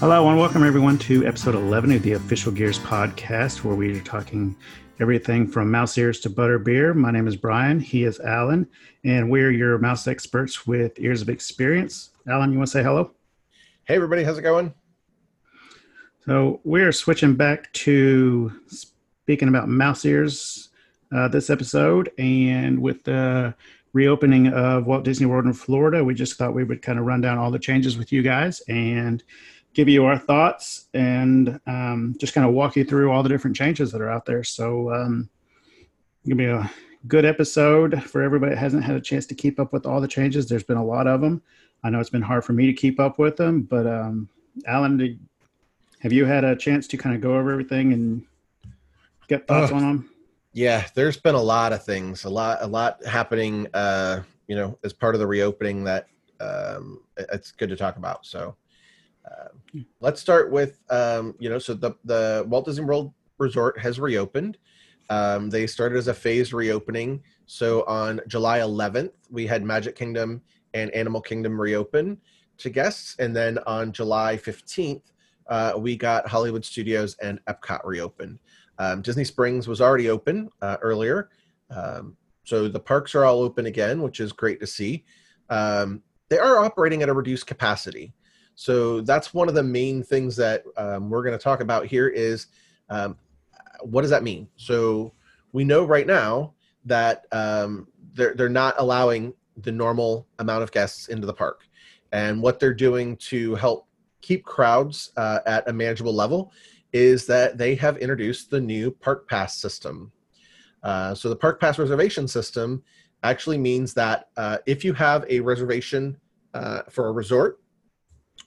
Hello, and welcome everyone to episode 11 of the Official Gears podcast, where we are talking everything from mouse ears to butter beer. My name is Brian. He is Allen, and we're your mouse experts with years of experience. Allen, you want to say hello? Hey, everybody, how's it going? So, we're switching back to speaking about mouse ears uh, this episode, and with the reopening of Walt Disney World in Florida, we just thought we would kind of run down all the changes with you guys and give you our thoughts and um, just kind of walk you through all the different changes that are out there. So, um, gonna be a good episode for everybody that hasn't had a chance to keep up with all the changes. There's been a lot of them. I know it's been hard for me to keep up with them, but um, Allen, did, have you had a chance to kind of go over everything and get thoughts uh, on them? Yeah, there's been a lot of things, a lot, a lot happening. Uh, you know, as part of the reopening that um, it's good to talk about. So, uh, let's start with um, you know, so the the Walt Disney World Resort has reopened. Um, they started as a phased reopening. So on July 11th, we had Magic Kingdom and Animal Kingdom reopen to guests, and then on July 15th, uh, we got Hollywood Studios and Epcot reopened. Um, Disney Springs was already open uh, earlier, um, so the parks are all open again, which is great to see. Um, they are operating at a reduced capacity, so that's one of the main things that um, we're going to talk about here. Is um, what does that mean? So we know right now that um, they're they're not allowing the normal amount of guests into the park, and what they're doing to help keep crowds uh, at a manageable level is that they have introduced the new Park Pass system. Uh, so the Park Pass reservation system actually means that uh, if you have a reservation uh, for a resort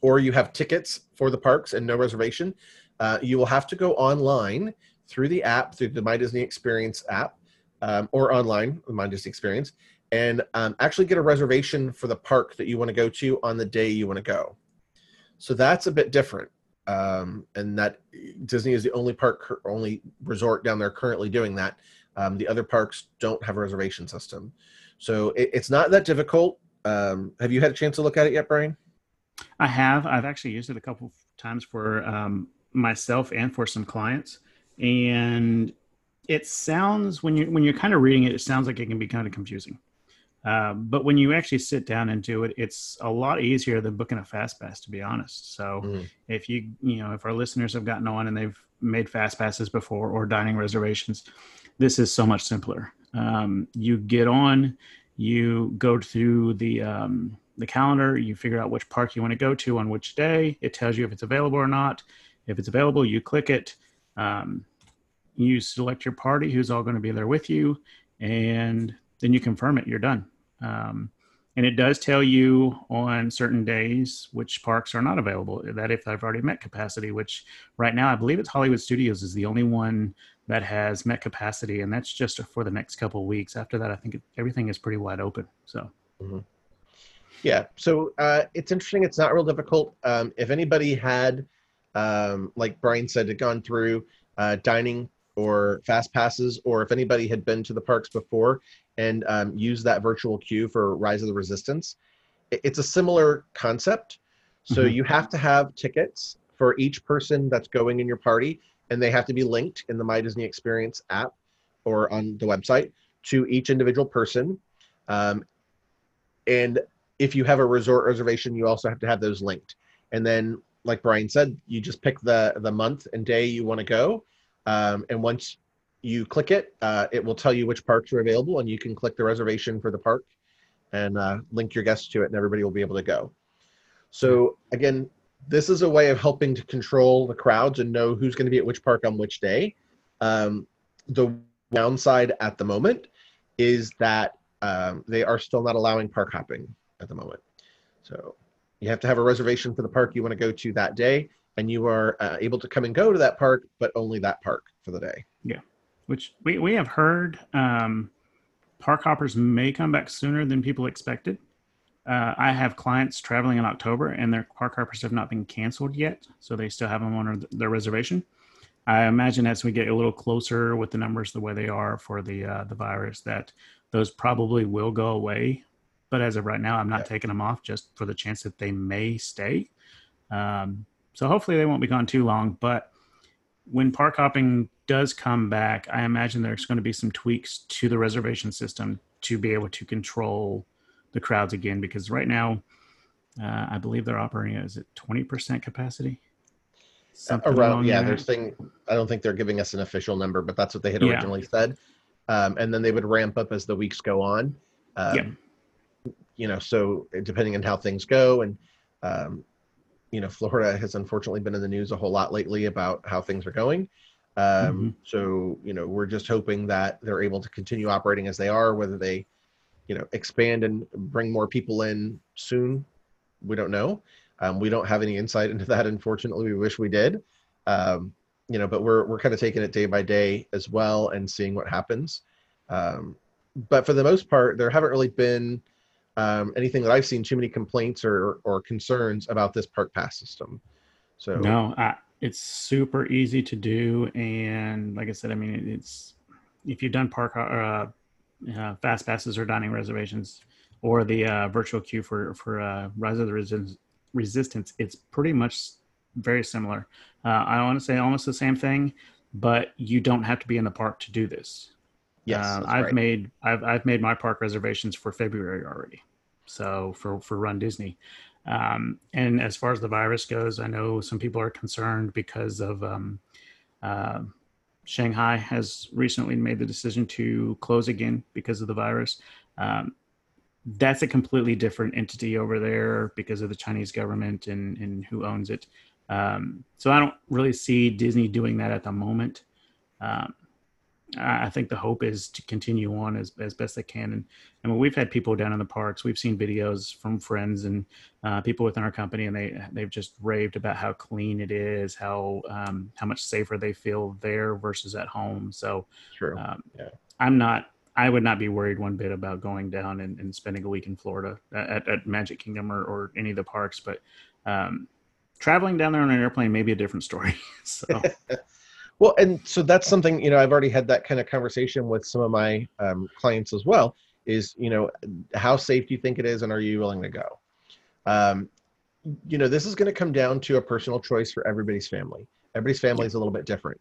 or you have tickets for the parks and no reservation, uh, you will have to go online through the app, through the My Disney Experience app, um, or online, My Disney Experience, and um, actually get a reservation for the park that you want to go to on the day you want to go. So that's a bit different um, and that Disney is the only park, only resort down there currently doing that. Um, the other parks don't have a reservation system, so it, it's not that difficult. Um, have you had a chance to look at it yet, Brian? I have. I've actually used it a couple times for um, myself and for some clients, and it sounds when you when you're kind of reading it, it sounds like it can be kind of confusing. Uh, but when you actually sit down and do it, it's a lot easier than booking a fast pass, to be honest. So mm. if you, you know, if our listeners have gotten on and they've made fast passes before or dining reservations, this is so much simpler. Um, you get on, you go through the, um, the calendar, you figure out which park you want to go to on which day. It tells you if it's available or not. If it's available, you click it. Um, you select your party, who's all going to be there with you, and then you confirm it. You're done. Um, and it does tell you on certain days which parks are not available. That if I've already met capacity, which right now I believe it's Hollywood Studios is the only one that has met capacity, and that's just for the next couple weeks. After that, I think everything is pretty wide open. So. Mm-hmm. Yeah, so uh, it's interesting. It's not real difficult. Um, if anybody had, um, like Brian said, had gone through uh, dining or fast passes, or if anybody had been to the parks before and um, use that virtual queue for Rise of the Resistance. It's a similar concept. So mm-hmm. you have to have tickets for each person that's going in your party, and they have to be linked in the My Disney Experience app or on the website to each individual person. Um, and if you have a resort reservation, you also have to have those linked. And then, like Brian said, you just pick the the month and day you want to go. Um, and once you click it, uh, it will tell you which parks are available, and you can click the reservation for the park and uh, link your guests to it, and everybody will be able to go. So again, this is a way of helping to control the crowds and know who's going to be at which park on which day. Um, the downside at the moment is that um, they are still not allowing park hopping at the moment. So you have to have a reservation for the park you want to go to that day, and you are uh, able to come and go to that park, but only that park for the day. Yeah which we, we have heard um, park hoppers may come back sooner than people expected. Uh, I have clients traveling in October, and their park hoppers have not been canceled yet, so they still have them on their reservation. I imagine as we get a little closer with the numbers the way they are for the uh, the virus, that those probably will go away. But as of right now, I'm not yeah. taking them off just for the chance that they may stay. Um, so hopefully they won't be gone too long. But when park hopping does come back, I imagine there's going to be some tweaks to the reservation system to be able to control the crowds again. Because right now, uh, I believe they're operating at is it 20% capacity? Something Around, yeah, there's thing. I don't think they're giving us an official number, but that's what they had originally yeah. said. Um, and then they would ramp up as the weeks go on. Um, yeah. You know, so depending on how things go, and um, you know, Florida has unfortunately been in the news a whole lot lately about how things are going. Um, mm-hmm. So, you know, we're just hoping that they're able to continue operating as they are, whether they, you know, expand and bring more people in soon. We don't know. Um, we don't have any insight into that. Unfortunately, we wish we did. Um, you know, but we're we're kind of taking it day by day as well and seeing what happens. Um, but for the most part, there haven't really been um, anything that I've seen too many complaints or or concerns about this park pass system. So no, I, it's super easy to do, and like I said, I mean it's if you've done park uh, uh, fast passes or dining reservations or the uh, virtual queue for for uh, Rise of the Resistance, Resistance, it's pretty much very similar. Uh, I want to say almost the same thing, but you don't have to be in the park to do this. Yes, uh, I've right. made I've I've made my park reservations for February already. So for for Run Disney, um, and as far as the virus goes, I know some people are concerned because of um, uh, Shanghai has recently made the decision to close again because of the virus. Um, that's a completely different entity over there because of the Chinese government and, and who owns it. Um, so I don't really see Disney doing that at the moment. Um, I think the hope is to continue on as, as best they can. And mean, we've had people down in the parks. We've seen videos from friends and uh, people within our company, and they they've just raved about how clean it is, how um, how much safer they feel there versus at home. So, True. Um, yeah. I'm not. I would not be worried one bit about going down and, and spending a week in Florida at, at Magic Kingdom or, or any of the parks. But um, traveling down there on an airplane may be a different story. so. Well, and so that's something you know I've already had that kind of conversation with some of my um, clients as well. Is you know how safe do you think it is, and are you willing to go? Um, you know, this is going to come down to a personal choice for everybody's family. Everybody's family is a little bit different.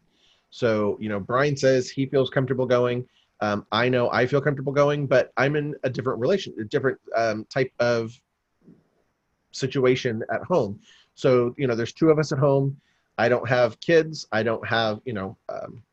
So you know, Brian says he feels comfortable going. Um, I know I feel comfortable going, but I'm in a different relation, a different um, type of situation at home. So you know, there's two of us at home I don't have kids. I don't have, you know, um,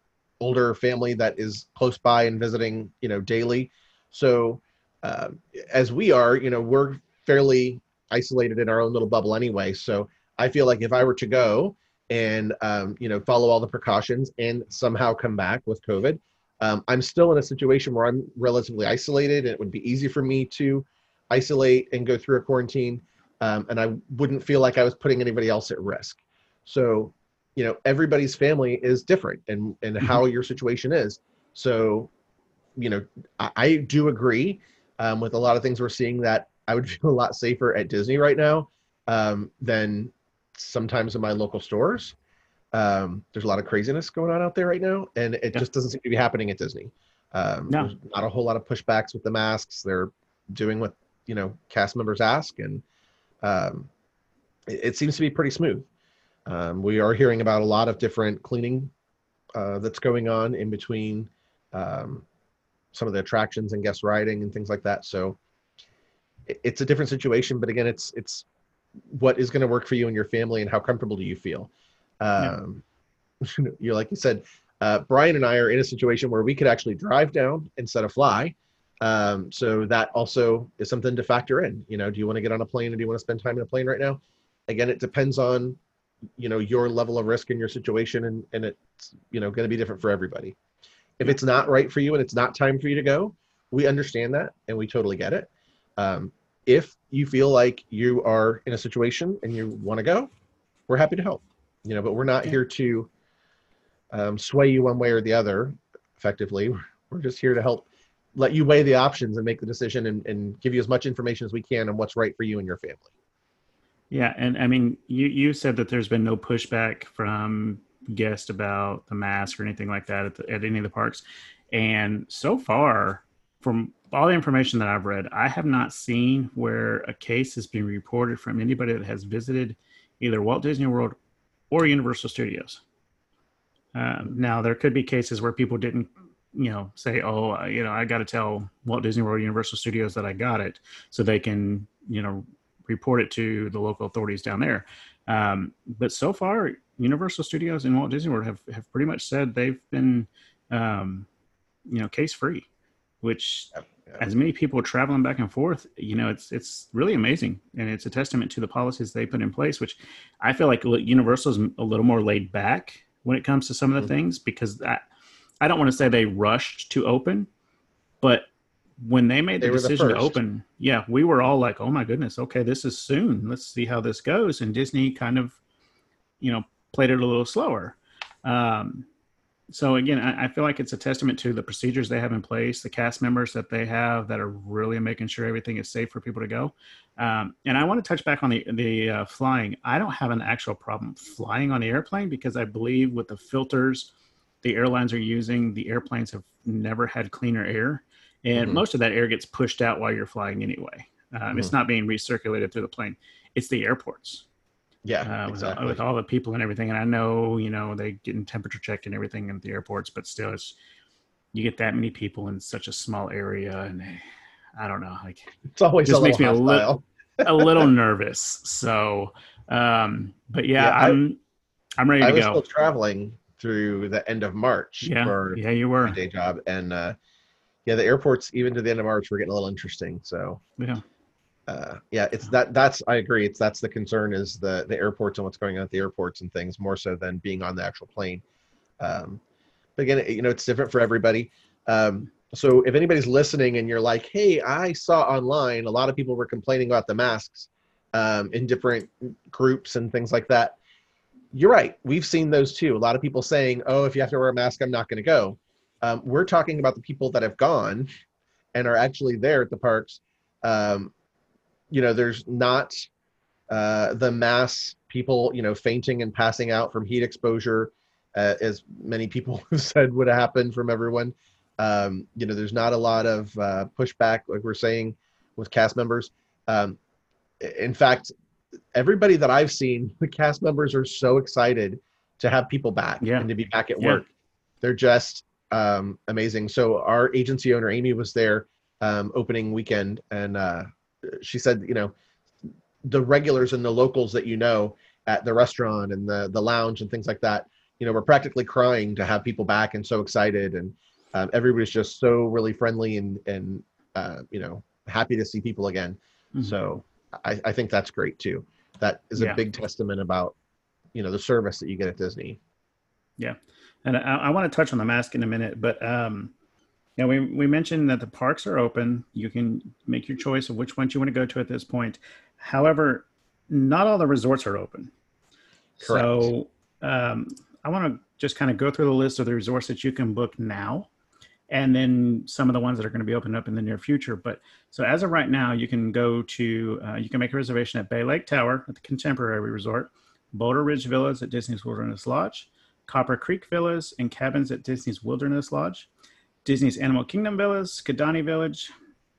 older family that is close by and visiting, you know, daily. So uh, as we are, you know, we're fairly isolated in our own little bubble anyway. So I feel like if I were to go and, um, you know, follow all the precautions and somehow come back with COVID, um, I'm still in a situation where I'm relatively isolated and it would be easy for me to isolate and go through a quarantine. Um, and I wouldn't feel like I was putting anybody else at risk. So, you know, everybody's family is different and and mm-hmm. how your situation is. So, you know, I, I do agree um, with a lot of things we're seeing that I would feel a lot safer at Disney right now um, than sometimes in my local stores. Um, there's a lot of craziness going on out there right now, and it yeah. just doesn't seem to be happening at Disney. Um, no. There's not a whole lot of pushbacks with the masks. They're doing what you know cast members ask, and um, it, it seems to be pretty smooth. Um, we are hearing about a lot of different cleaning uh, that's going on in between um, some of the attractions and guest riding and things like that. So it, it's a different situation, but again, it's it's what is going to work for you and your family, and how comfortable do you feel? Um, yeah. You're like you said, uh, Brian and I are in a situation where we could actually drive down instead of fly. Um, so that also is something to factor in. You know, do you want to get on a plane or do you want to spend time in a plane right now? Again, it depends on you know your level of risk in your situation and and it's you know going to be different for everybody. If it's not right for you and it's not time for you to go we understand that and we totally get it. Um, if you feel like you are in a situation and you want to go we're happy to help you know but we're not yeah. here to um, sway you one way or the other effectively. We're just here to help let you weigh the options and make the decision and, and give you as much information as we can on what's right for you and your family yeah, and I mean, you you said that there's been no pushback from guests about the mask or anything like that at, the, at any of the parks, and so far, from all the information that I've read, I have not seen where a case has been reported from anybody that has visited either Walt Disney World or Universal Studios. Um, now there could be cases where people didn't, you know, say, "Oh, you know, I got to tell Walt Disney World, Universal Studios that I got it," so they can, you know, report it to the local authorities down there. Um, but so far, Universal Studios and Walt Disney World have have pretty much said they've been, um, you know, case free, which as many people traveling back and forth, you know, it's it's really amazing, and it's a testament to the policies they put in place. Which I feel like Universal is a little more laid back when it comes to some of the mm-hmm. things because I, I don't want to say they rushed to open, but when they made the they decision the to open, yeah, we were all like, "Oh my goodness, okay, this is soon. Let's see how this goes." And Disney kind of, you know, played it a little slower. Um, so again, I, I, feel like it's a testament to the procedures they have in place, the cast members that they have that are really making sure everything is safe for people to go. Um, and I want to touch back on the the uh, flying. I don't have an actual problem flying on the airplane because I believe with the filters the airlines are using, the airplanes have never had cleaner air, and mm-hmm. most of that air gets pushed out while you're flying anyway. Um, mm-hmm. It's not being recirculated through the plane. It's the airports. Yeah, uh, exactly. with, with, all the people and everything. And I know, you know, they getting temperature checked and everything at the airports, but still, it's you get that many people in such a small area, and I don't know, like it's always just makes me a little a little nervous. So, um, but yeah, yeah I'm I, am ready to I was go. Still traveling through the end of March. Yeah, for yeah, you were day job, and uh, yeah, the airports even to the end of March were getting a little interesting. So yeah, uh, yeah, it's that. That's I agree. It's that's the concern is the the airports and what's going on at the airports and things more so than being on the actual plane. Um, but again, you know, it's different for everybody. Um, so if anybody's listening and you're like, hey, I saw online a lot of people were complaining about the masks um, in different groups and things like that. You're right. We've seen those too. A lot of people saying, oh, if you have to wear a mask, I'm not going to go. Um, we're talking about the people that have gone and are actually there at the parks um, you know, there's not uh, the mass people, you know, fainting and passing out from heat exposure, uh, as many people have said would happen from everyone. Um, you know, there's not a lot of uh, pushback, like we're saying, with cast members. Um, in fact, everybody that I've seen, the cast members are so excited to have people back yeah. and to be back at yeah. work. They're just um, amazing. So our agency owner Amy was there um, opening weekend, and uh, she said, you know, the regulars and the locals that you know at the restaurant and the the lounge and things like that, you know, we're practically crying to have people back and so excited and um, everybody's just so really friendly and and uh, you know happy to see people again. Mm-hmm. So I, I think that's great too. That is a yeah. big testament about you know the service that you get at Disney. Yeah, and I, I want to touch on the mask in a minute, but um, yeah, we, we mentioned that the parks are open. You can make your choice of which ones you want to go to at this point. However, not all the resorts are open. Correct. So um, I want to just kind of go through the list of the resorts that you can book now and then some of the ones that are going to be opened up in the near future. But so as of right now, you can go to, uh, you can make a reservation at Bay Lake Tower at the Contemporary Resort, Boulder Ridge Villas at Disney's Wilderness Lodge, Copper Creek Villas and Cabins at Disney's Wilderness Lodge, Disney's Animal Kingdom Villas, Kidani Village,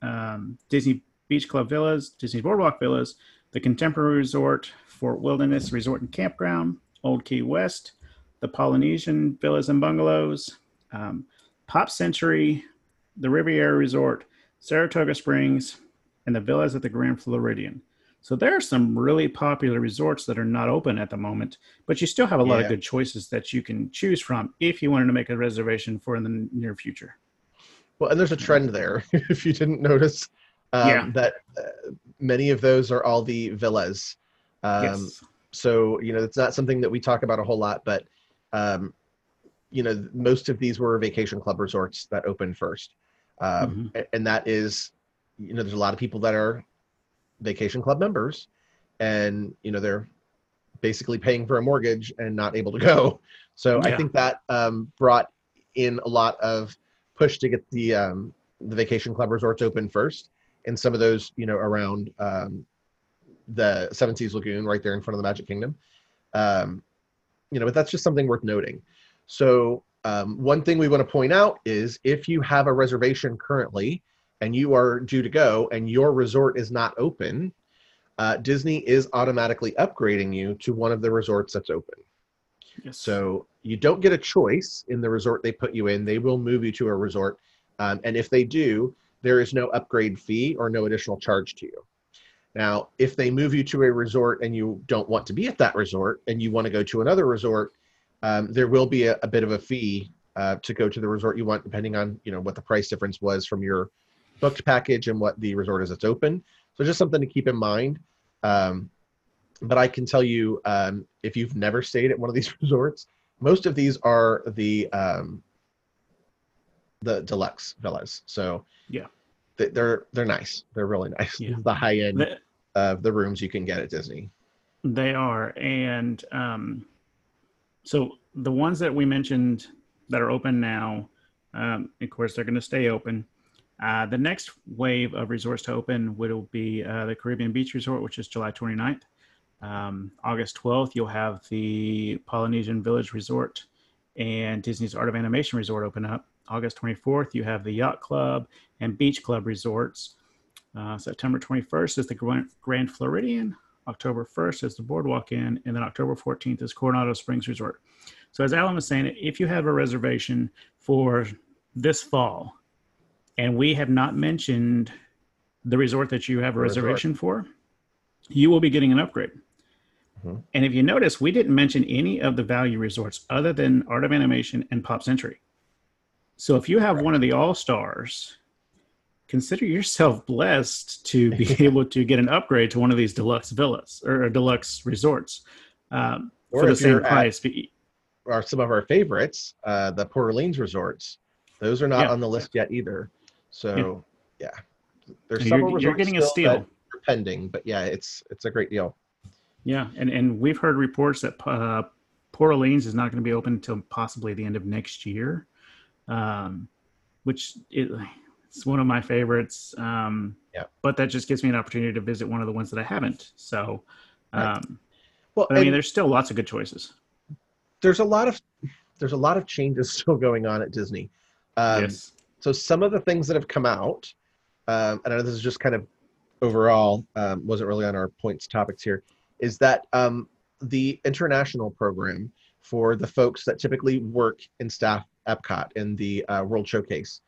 um, Disney Beach Club Villas, Disney Boardwalk Villas, the Contemporary Resort, Fort Wilderness Resort and Campground, Old Key West, the Polynesian Villas and Bungalows, um, Pop Century, the Riviera Resort, Saratoga Springs, and the villas at the Grand Floridian. So there are some really popular resorts that are not open at the moment, but you still have a lot yeah. of good choices that you can choose from if you wanted to make a reservation for in the near future. Well, and there's a trend there. if you didn't notice, um, yeah. that uh, many of those are all the villas. Um, yes. So you know, it's not something that we talk about a whole lot, but um, you know, most of these were vacation club resorts that opened first, um, mm-hmm. and that is, you know, there's a lot of people that are vacation club members and you know they're basically paying for a mortgage and not able to go. So yeah. i think that um, brought in a lot of push to get the um, the vacation club resorts open first. And some of those you know around um, the seven seas lagoon right there in front of the magic kingdom. Um, you know but that's just something worth noting. So um, one thing we want to point out is if you have a reservation currently and you are due to go and your resort is not open, uh, Disney is automatically upgrading you to one of the resorts that's open. Yes. So you don't get a choice in the resort they put you in. They will move you to a resort. Um, and if they do, there is no upgrade fee or no additional charge to you. Now, if they move you to a resort and you don't want to be at that resort and you want to go to another resort, um, there will be a, a, bit of a fee uh, to go to the resort you want, depending on you know what the price difference was from your booked package and what the resort is that's open. So just something to keep in mind. Um, but I can tell you, um, if you've never stayed at one of these resorts, most of these are the um, the deluxe villas. So yeah, they're they're nice. They're really nice. Yeah. the high end of the rooms you can get at Disney. They are, and um, so the ones that we mentioned that are open now, um, of course, they're going to stay open. Uh, the next wave of resorts to open will be uh, the Caribbean Beach Resort, which is July 29th. Um, August 12th, you'll have the Polynesian Village Resort and Disney's Art of Animation Resort open up. August 24th, you have the Yacht Club and Beach Club resorts. Uh, September 21st is the Grand Floridian. October 1st is the Boardwalk Inn. And then October 14th is Coronado Springs Resort. So, as Allen was saying, if you have a reservation for this fall, and we have not mentioned the resort that you have a reservation for, you will be getting an upgrade. Mm-hmm. And if you notice, we didn't mention any of the value resorts other than Art of Animation and Pop Century. So if you have right. one of the all stars, consider yourself blessed to be able to get an upgrade to one of these deluxe villas or, deluxe resorts um, for the same price. Or some of our favorites, uh, the Port Orleans resorts, those are not yeah. on the list yet either. So yeah, yeah. there's some you're, you're getting a steal pending, but yeah, it's it's a great deal. Yeah, and and we've heard reports that uh, Port Orleans is not going to be open until possibly the end of next year, um, which it, it's one of my favorites. Um, yeah. But that just gives me an opportunity to visit one of the ones that I haven't. So, um, right. well, I mean, there's still lots of good choices. There's a lot of there's a lot of changes still going on at Disney. Um, yes. So some of the things that have come out, um, and I know this is just kind of overall um, wasn't really on our points topics here is that um, the international program for the folks that typically work in staff Epcot in the uh, World Showcase,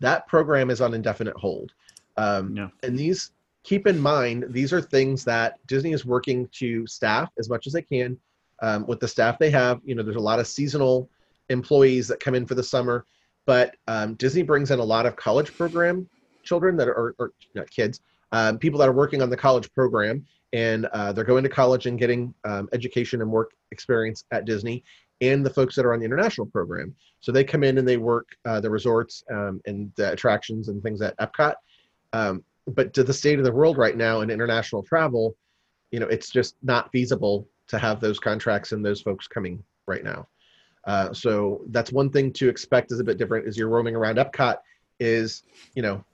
that program is on indefinite hold. Um, yeah. And these, keep in mind, these are things that Disney is working to staff as much as they can um, with the staff they have. You know, there's a lot of seasonal employees that come in for the summer, but um, Disney brings in a lot of college program children that are, or not kids, um, people that are working on the college program and uh, they're going to college and getting um, education and work experience at Disney, and the folks that are on the international program. So they come in and they work uh, the resorts um, and the attractions and things at Epcot. Um, but to the state of the world right now in international travel, you know, it's just not feasible to have those contracts and those folks coming right now. Uh, so that's one thing to expect is a bit different. Is you're roaming around Epcot, is you know,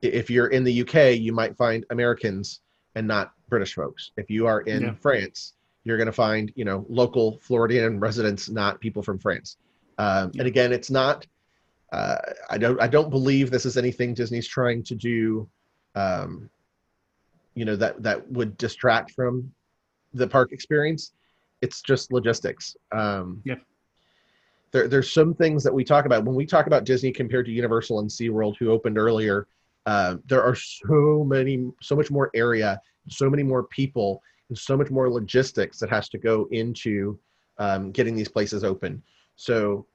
if you're in the UK, you might find Americans and not British folks. If you are in yeah. France, you're going to find you know local Floridian residents, not people from France. Um, yeah. And again, it's not. Uh, I don't. I don't believe this is anything Disney's trying to do. Um, you know that that would distract from the park experience. It's just logistics. Um, yeah. There, there's some things that we talk about when we talk about Disney compared to Universal and SeaWorld, who opened earlier. Uh, there are so many, so much more area so many more people and so much more logistics that has to go into um, getting these places open. So,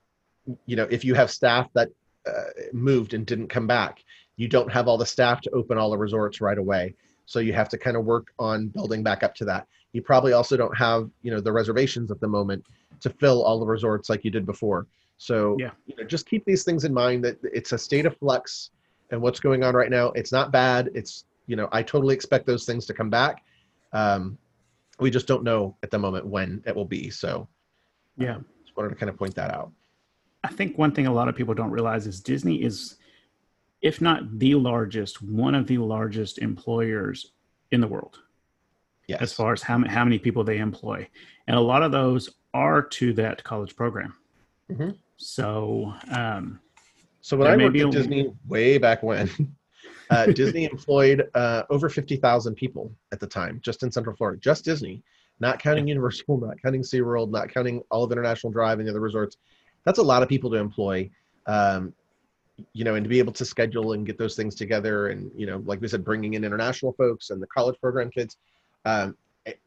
you know, if you have staff that uh, moved and didn't come back, you don't have all the staff to open all the resorts right away. So you have to kind of work on building back up to that. You probably also don't have, you know, the reservations at the moment to fill all the resorts like you did before. So, yeah. you know, just keep these things in mind that it's a state of flux and what's going on right now. It's not bad. It's you know, I totally expect those things to come back. Um, we just don't know at the moment when it will be. So, yeah, um, just wanted to kind of point that out. I think one thing a lot of people don't realize is Disney is, if not the largest, one of the largest employers in the world. Yes. As far as how, how many people they employ. And a lot of those are to that college program. Mm-hmm. So, um, so when I worked at Disney way back when, Uh, Disney employed uh, over 50,000 people at the time, just in Central Florida, just Disney. not counting Universal, not counting SeaWorld, not counting all of International Drive and the other resorts. That's a lot of people to employ. Um, you know, and to be able to schedule and get those things together, and you know, like we said, bringing in international folks and the college program kids, um, it,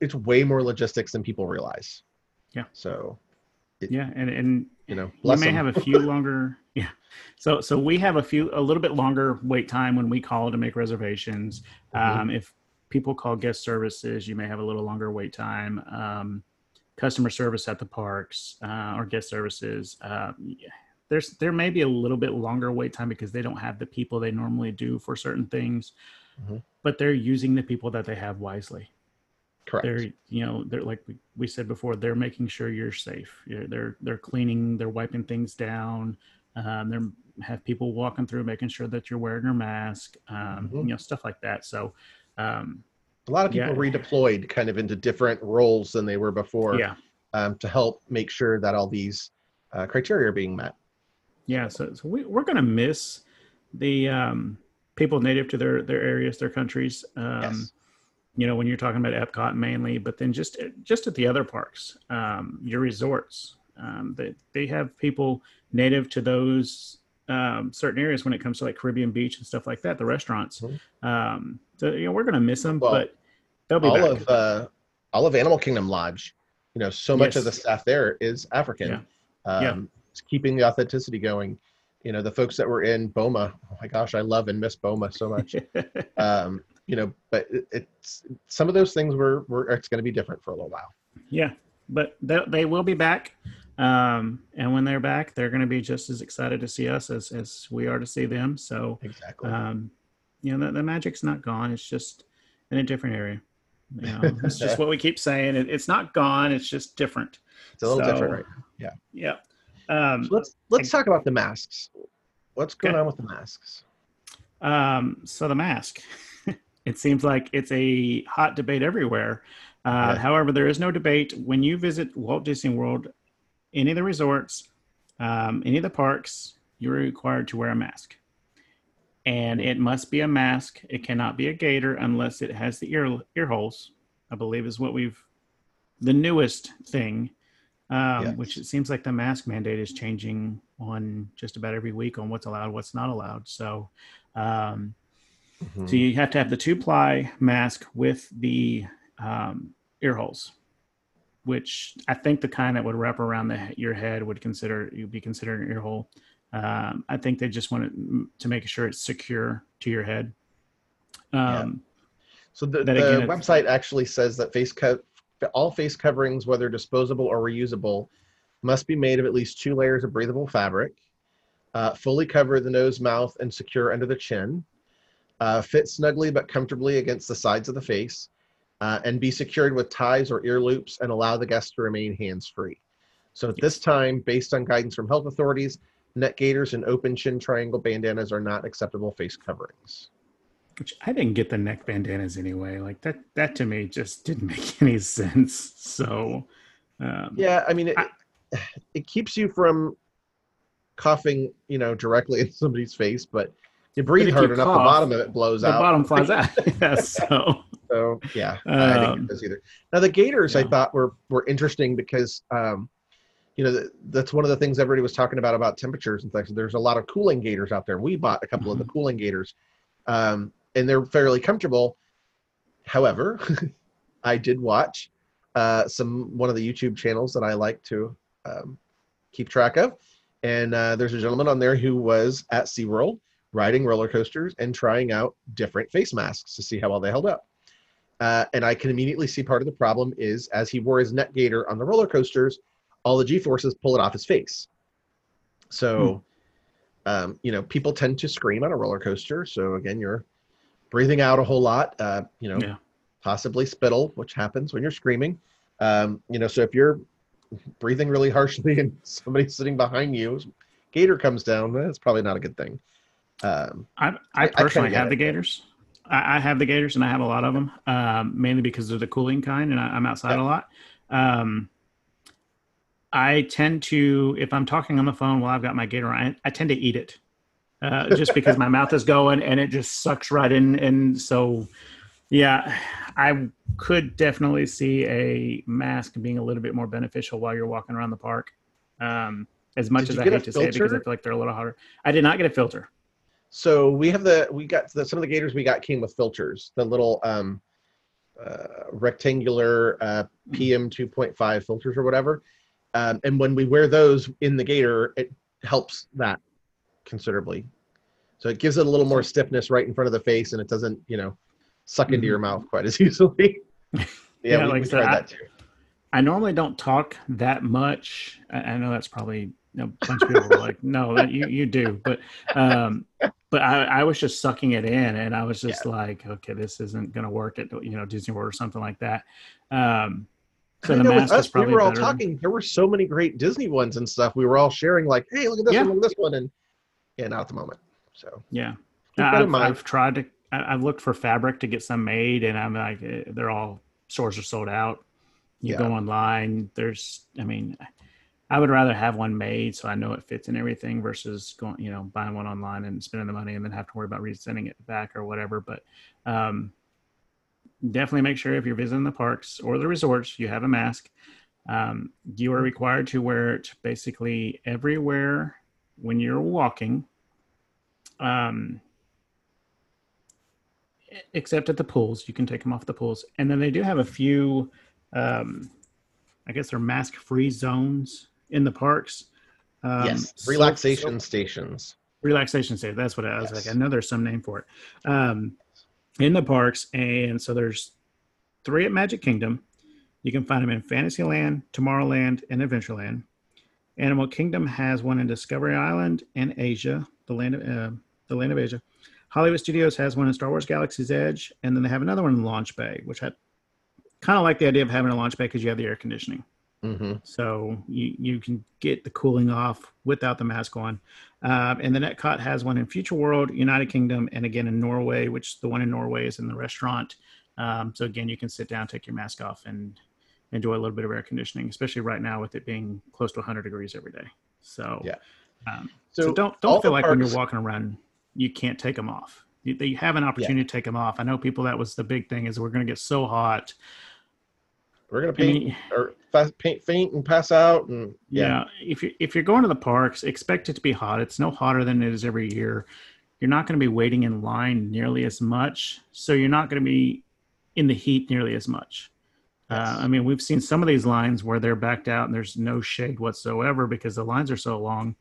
it's way more logistics than people realize. Yeah. So. It, yeah, and and you know, we may them. have a few longer. Yeah. So so we have a few a little bit longer wait time when we call to make reservations. Mm-hmm. Um, if people call guest services, you may have a little longer wait time. Um, customer service at the parks uh, or guest services. Uh, there's there may be a little bit longer wait time because they don't have the people they normally do for certain things, mm-hmm. but they're using the people that they have wisely. Correct. They're you know they're like we, we said before they're making sure you're safe. You're, they're they're cleaning, they're wiping things down. Um, they're have people walking through, making sure that you're wearing your mask. Um, mm-hmm. You know stuff like that. So um, a lot of people yeah. redeployed kind of into different roles than they were before. Yeah. Um, to help make sure that all these uh, criteria are being met. Yeah, so, so we, we're going to miss the um, people native to their their areas, their countries. Um, yes. You know, when you're talking about Epcot mainly, but then just just at the other parks, um, your resorts, um, they they have people native to those um, certain areas when it comes to like Caribbean Beach and stuff like that. The restaurants, mm-hmm. um, so you know, we're going to miss them, well, but they'll be all back. of uh, all of Animal Kingdom Lodge. You know, so much yes. of the staff there is African. Yeah. Um, yeah keeping the authenticity going. You know, the folks that were in Boma, oh my gosh, I love and miss Boma so much. um, you know, but it, it's some of those things were, were it's going to be different for a little while. Yeah, but they, they will be back. Um, and when they're back, they're going to be just as excited to see us as, as we are to see them. So exactly, um, you know, the, the magic's not gone. It's just in a different area. You know, it's just what we keep saying. It, it's not gone. It's just different. It's a little so, different right Yeah. Yeah. Um, so let's let's I, talk about the masks. What's going okay. on with the masks? Um, so the mask, it seems like it's a hot debate everywhere. Uh, yeah. However, there is no debate when you visit Walt Disney World, any of the resorts, um, any of the parks. You're required to wear a mask, and it must be a mask. It cannot be a gaiter unless it has the ear ear holes. I believe is what we've the newest thing um, yes. which it seems like the mask mandate is changing on just about every week on what's allowed, what's not allowed. So, um, mm-hmm. so you have to have the two ply mask with the um, ear holes, which I think the kind that would wrap around the, your head would consider you'd be considered an ear hole. Um, I think they just want to make sure it's secure to your head. yeah. Um, so the, the website actually says that face cut all face coverings, whether disposable or reusable, must be made of at least two layers of breathable fabric, uh, fully cover the nose, mouth, and secure under the chin, uh, fit snugly but comfortably against the sides of the face, uh, and be secured with ties or ear loops and allow the guest to remain hands free. So at this time, based on guidance from health authorities, neck gaiters and open chin triangle bandanas are not acceptable face coverings. Which I didn't get the neck bandanas anyway. Like that, that to me just didn't make any sense. So, um, yeah, I mean, it, I, it keeps you from coughing, you know, directly in somebody's face, but you breathe hard enough, cough, the bottom of it blows the out. The bottom flies out. yeah, so, so yeah, um, I didn't get those either. Now the gaiters yeah. I thought were were interesting because, um, you know, that's one of the things everybody was talking about about temperatures and things. There's a lot of cooling gaiters out there. We bought a couple mm-hmm. of the mm-hmm. cooling gaiters. Um, and they're fairly comfortable. However, I did watch uh, some one of the YouTube channels that I like to um, keep track of, and uh, there's a gentleman on there who was at SeaWorld riding roller coasters and trying out different face masks to see how well they held up. Uh, and I can immediately see part of the problem is as he wore his neck gaiter on the roller coasters, all the G forces pull it off his face. So, hmm. um, you know, people tend to scream on a roller coaster. So again, you're breathing out a whole lot, uh, you know, yeah. possibly spittle, which happens when you're screaming. Um, you know, so if you're breathing really harshly and somebody's sitting behind you, gaiter comes down, that's probably not a good thing. Um, I, I personally I have the gaiters. I, I, have the gaiters and I have a lot of them, um, mainly because they're the cooling kind and I, am outside a lot. Um, I tend to, if I'm talking on the phone while I've got my gaiter, I tend to eat it uh, just because my mouth is going and it just sucks right in. And so, yeah, I could definitely see a mask being a little bit more beneficial while you're walking around the park. Um, as much Did as I hate to say it because I feel like they're a little hotter. I did not get a filter. So we have the we got the, some of the gaiters we got came with filters, the little um, uh, rectangular uh, PM 2.5 filters or whatever. Um, and when we wear those in the gaiter, it helps that considerably. So it gives it a little more stiffness right in front of the face, and it doesn't you know suck into your mouth quite as easily. yeah, Yeah, we, like we I tried I- that too. I normally don't talk that much. I, I know that's probably you know, a bunch of people are like, no, that you you do, but um, but I, I was just sucking it in, and I was just like, okay, this isn't gonna work at you know Disney World or something like that. Um, so I the know us, we were all talking. There were so many great Disney ones and stuff. We were all sharing, like, "Hey, look at this Yeah. one, look at this one," and yeah, not at the moment. So Yeah, I've. I've tried to. I've looked for fabric to get some made, and I'm like, eh, they're all stores are sold out. You Yeah. go online. There's, I mean, I would rather have one made so I know it fits and everything versus going, you know, buying one online and spending the money and then have to worry about resending it back or whatever. But um, definitely make sure if you're visiting the parks or the resorts, you have a mask. Um, you are required to wear it basically everywhere when you're walking. Um, except at the pools. You can take them off the pools. And then they do have a few, um, I guess they're mask free zones in the parks. Um, yes, relaxation so- stations. relaxation state. That's what I was Yes. like. I know there's some name for it. Um, in the parks. And so there's three at Magic Kingdom. You can find them in Fantasyland, Tomorrowland, and Adventureland. Animal Kingdom has one in Discovery Island and Asia, the land of uh, the land of Asia. Hollywood Studios has one in Star Wars Galaxy's Edge, and then they have another one in Launch Bay, which I kind of like the idea of having a launch bay because you have the air conditioning. hmm So you, you can get the cooling off without the mask on. Um, and then Epcot has one in Future World, United Kingdom, and again in Norway, which the one in Norway is in the restaurant. Um, so again, you can sit down, take your mask off, and enjoy a little bit of air conditioning, especially right now with it being close to 100 degrees every day. So Yeah. um, So, so, don't don't feel like when you're walking around you can't take them off. You, they have an opportunity to take them off. I know people that was the big thing is we're going to get so hot. we're gonna I paint mean, or fast, paint, faint and pass out, and yeah. yeah, if you if you're going to the parks, expect it to be hot. It's no hotter than it is every year. You're not going to be waiting in line nearly as much, so you're not going to be in the heat nearly as much. Uh, I mean, we've seen some of these lines where they're backed out and there's no shade whatsoever because the lines are so long.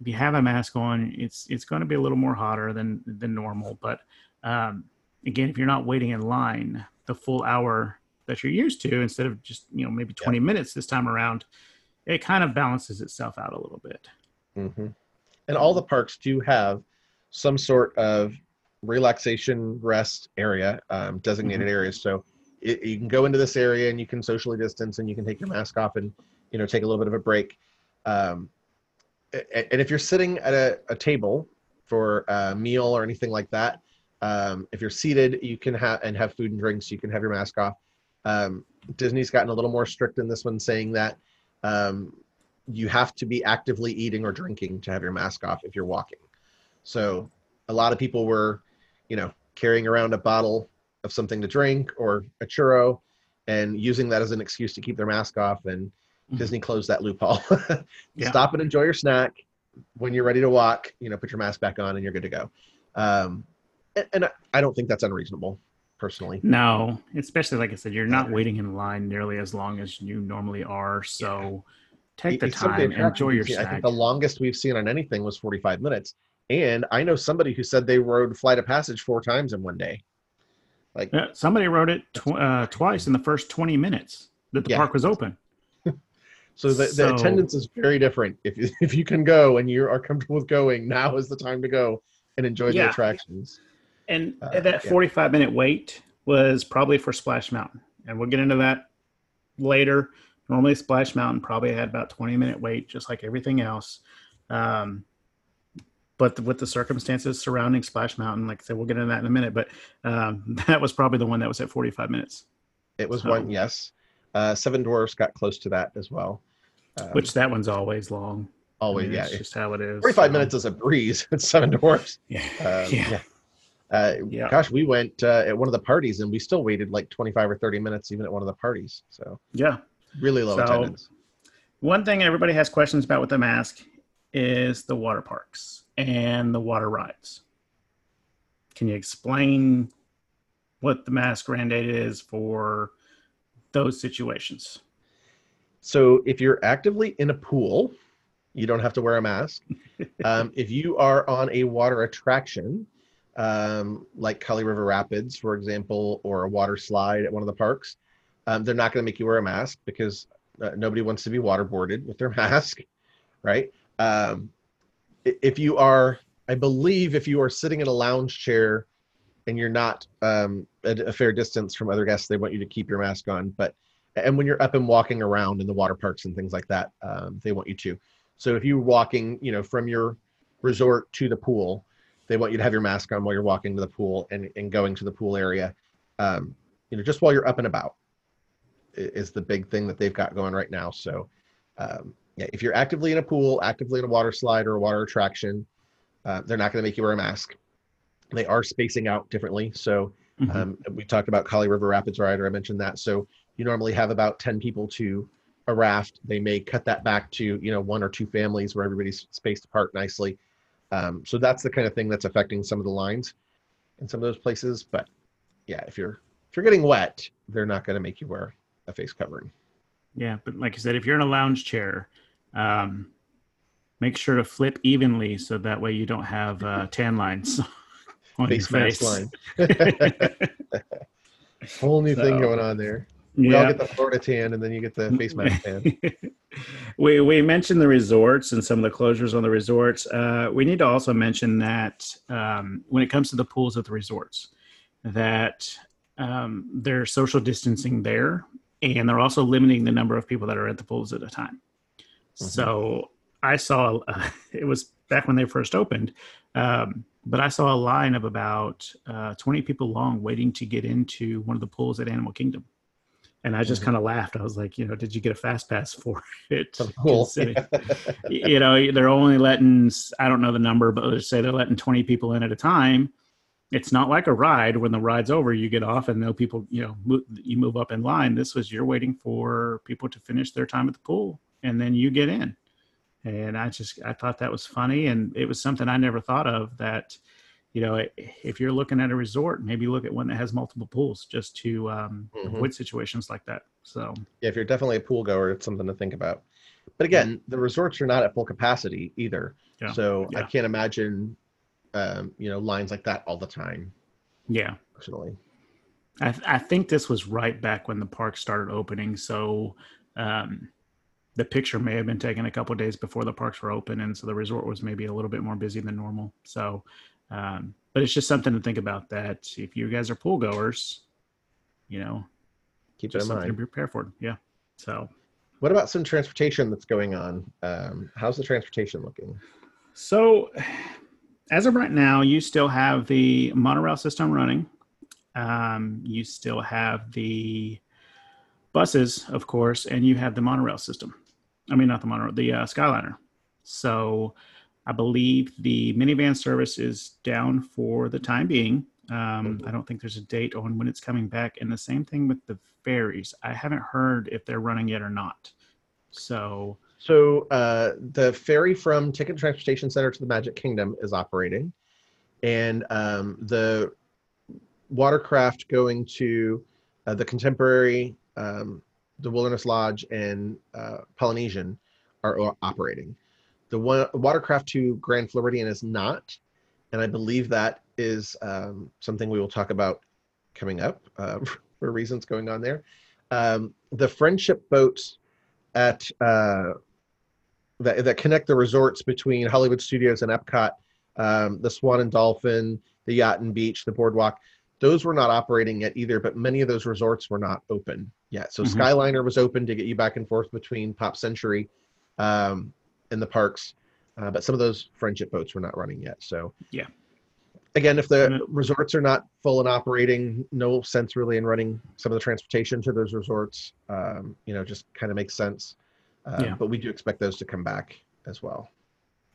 If you have a mask on, it's it's going to be a little more hotter than than normal. But um, again, if you're not waiting in line the full hour that you're used to, instead of just you know maybe 20 minutes this time around, it kind of balances itself out a little bit. hmm and all the parks do have some sort of relaxation rest area, um, designated areas. So it, you can go into this area and you can socially distance and you can take your mask off and you know take a little bit of a break. Um, and if you're sitting at a, a table for a meal or anything like that, um, if you're seated, you can have and have food and drinks. You can have your mask off. Um, Disney's gotten a little more strict in this one, saying that um, you have to be actively eating or drinking to have your mask off if you're walking. So a lot of people were, you know, carrying around a bottle of something to drink or a churro and using that as an excuse to keep their mask off. And Mhm. Disney closed that loophole. Yeah. Stop and enjoy your snack. When you're ready to walk, you know, put your mask back on and you're good to go. Um, and, and I- I don't think that's unreasonable, personally. No, especially like I said, you're not waiting in line nearly as long as you normally are. So take the It's some of the time, enjoy your we've. I think the longest we've seen on anything was 45 minutes. And I know somebody who said they rode Flight of Passage four times in one day. Like, Yeah, somebody wrote it tw- uh, twice in the first 20 minutes that the Yeah. park was open. so the, the So- attendance is very different. If you, if you can go and you are comfortable with going, now is the time to go and enjoy the attractions. And Uh, that yeah. 45 minute wait was probably for Splash Mountain. And we'll get into that later. Normally, Splash Mountain probably had about 20 minute wait, just like everything else. Um, but with the circumstances surrounding Splash Mountain, like I said, we'll get into that in a minute. But um, that was probably the one that was at 45 minutes, It was So- one, yes. Uh, Seven Dwarfs got close to that as well. Um, which that one's always long. I always, mean, yeah. It's just how it is. 45 so- minutes is a breeze. It's Seven Dwarfs. Yeah. Um, yeah. yeah. Uh, Yeah. Gosh, we went uh, at one of the parties and we still waited like 25 or 30 minutes even at one of the parties. So Yeah. really low So- attendance. One thing everybody has questions about with the mask is the water parks and the water rides. Can you explain what the mask mandate is for those situations? So if you're actively in a pool, you don't have to wear a mask. um, if you are on a water attraction, um, like Kali River Rapids, for example, or a water slide at one of the parks, um, they're not going to make you wear a mask because uh, nobody wants to be waterboarded with their mask, right? Um, if you are, I believe, if you are sitting in a lounge chair and you're not um, at a fair distance from other guests, they want you to keep your mask on. But and when you're up and walking around in the water parks and things like that, um, they want you to. So if you're walking, you know, from your resort to the pool, they want you to have your mask on while you're walking to the pool and, and going to the pool area. Um, you know, just while you're up and about is the big thing that they've got going right now. So um, yeah, if you're actively in a pool, actively in a water slide or a water attraction, uh, they're not going to make you wear a mask. They are spacing out differently. So Mhm. um, we talked about Kali River Rapids Rider. I mentioned that. So you normally have about 10 people to a raft. They may cut that back to, you know, one or two families where everybody's spaced apart nicely. Um, so that's the kind of thing that's affecting some of the lines in some of those places. But yeah, if you're if you're getting wet, they're not going to make you wear a face covering. Yeah, but like I said, if you're in a lounge chair, um, make sure to flip evenly so that way you don't have uh, tan lines on Face your mask face. line. Whole new thing going on there. We all get the Florida tan, and then you get the face mask tan. we we mentioned the resorts and some of the closures on the resorts. Uh, we need to also mention that um, when it comes to the pools at the resorts, that um, there's social distancing there, and they're also limiting the number of people that are at the pools at a time. Mhm. So I saw uh, it was back when they first opened, um, but I saw a line of about uh, 20 people long waiting to get into one of the pools at Animal Kingdom. And I just Mhm. kind of laughed. I was like, you know, did you get a fast pass for it? Cool. You know, they're only letting, I don't know the number, but let's say they're letting 20 people in at a time. It's not like a ride. When the ride's over, you get off and no people, you know, mo- you move up in line. This was you're waiting for people to finish their time at the pool and then you get in. And I just, I thought that was funny. And it was something I never thought of that, you know, if you're looking at a resort, maybe look at one that has multiple pools just to um, Mhm. avoid situations like that. So, yeah, if you're definitely a pool goer, it's something to think about. But again, the resorts are not at full capacity either. Yeah. So I can't imagine, um, you know, lines like that all the time. yeah. Personally, I, th- I think this was right back when the park started opening. So um, the picture may have been taken a couple of days before the parks were open. And so the resort was maybe a little bit more busy than normal. So, um, but it's just something to think about that if you guys are pool goers, you know, keep it just in something mind. be prepared for. Yeah. So, What about some transportation that's going on? Um, how's the transportation looking? So, as of right now, you still have the monorail system running. Um, you still have the buses, of course, and you have the monorail system. I mean, not the monorail, the uh, Skyliner. So, I believe the Minnie Van service is down for the time being. Um, Mhm. I don't think there's a date on when it's coming back. And the same thing with the ferries. I haven't heard if they're running yet or not. So, So uh, the ferry from Ticket Transportation Center to the Magic Kingdom is operating, and um, the watercraft going to uh, the Contemporary, um, the Wilderness Lodge, and uh, Polynesian are operating. The one, watercraft to Grand Floridian is not, and I believe that is um, something we will talk about coming up uh, for reasons going on there. Um, the friendship boats at uh, that, that connect the resorts between Hollywood Studios and Epcot, um, the Swan and Dolphin, the Yacht and Beach, the Boardwalk. Those were not operating yet either, but many of those resorts were not open yet. So Mhm. Skyliner was open to get you back and forth between Pop Century um, and the parks, uh, but some of those friendship boats were not running yet. So Yeah. Again, if the resorts are not full and operating, no sense really in running some of the transportation to those resorts. Um, you know, just kind of makes sense. Uh, Yeah. But we do expect those to come back as well.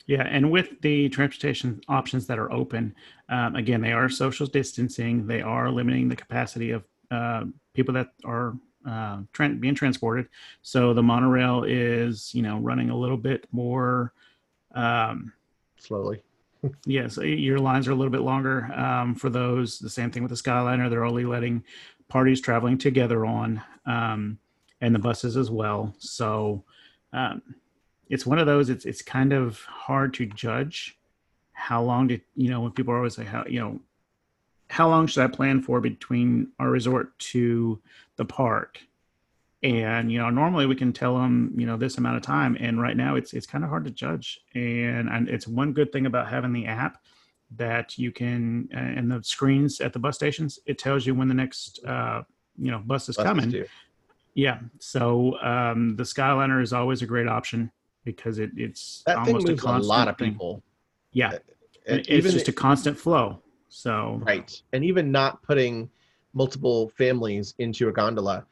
Yeah, and with the transportation options that are open, um, again, they are social distancing. They are limiting the capacity of uh, people that are uh, tra- being transported. So the monorail is, you know, running a little bit more. Um, Slowly. Yes, your lines are a little bit longer um, for those. The same thing with the Skyliner; they're only letting parties traveling together on, um, and the buses as well. So um, it's one of those. It's it's kind of hard to judge how long did you know when people are always like how you know how long should I plan for between our resort to the park and you know normally we can tell them you know this amount of time and right now it's it's kind of hard to judge and, and it's one good thing about having the app that you can uh, and the screens at the bus stations it tells you when the next uh, you know bus is Buses coming do. yeah so um, the skyliner is always a great option because it, it's That thing almost a a lot of thing. people. yeah And it's even just a constant flow so right, and even not putting multiple families into a gondola,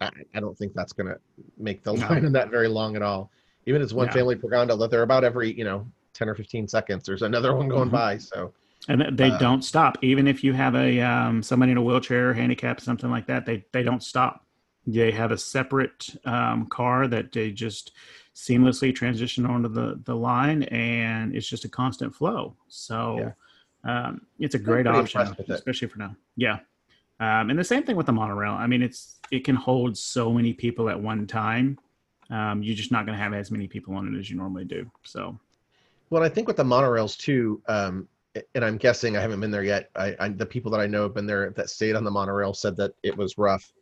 I, I don't think that's going to make the line in that very long at all. Even if it's one No. family per gondola, they're about every you know ten or fifteen seconds. There's another one going Mhm. by. So and they Uh, don't stop even if you have a um, somebody in a wheelchair handicap something like that they they don't stop they have a separate um, car that they just seamlessly transition onto the the line and it's just a constant flow so um, it's a great option impressed with it. especially for now yeah um, and the same thing with the monorail i mean it's it can hold so many people at one time um, you're just not going to have as many people on it as you normally do so Well, I think with the monorails too, um, and I'm guessing I haven't been there yet. I, I the people that I know have been there that stayed on the monorail said that it was rough.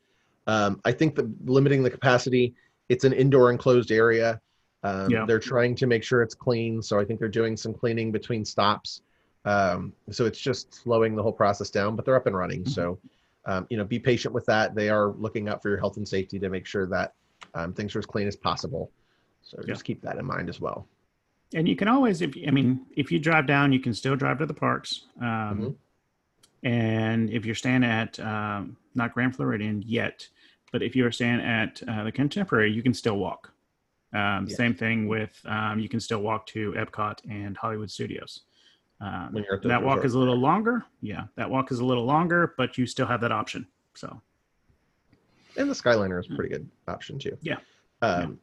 Um, I think that limiting the capacity, it's an indoor enclosed area. Um, Yeah. They're trying to make sure it's clean, so I think they're doing some cleaning between stops. Um, so it's just slowing the whole process down, but they're up and running. Mhm. So, um, you know, be patient with that. They are looking out for your health and safety to make sure that um, things are as clean as possible. So Yeah. just keep that in mind as well. and you can always if i mean if you drive down you can still drive to the parks um, Mhm. and if you're staying at um, not grand floridian yet but if you're staying at uh, the contemporary you can still walk um, same thing with um, you can still walk to epcot and hollywood studios um, When you're at that walk resorts. is a little longer yeah that walk is a little longer but you still have that option so and the Skyliner is a pretty good option too. Yeah. Um,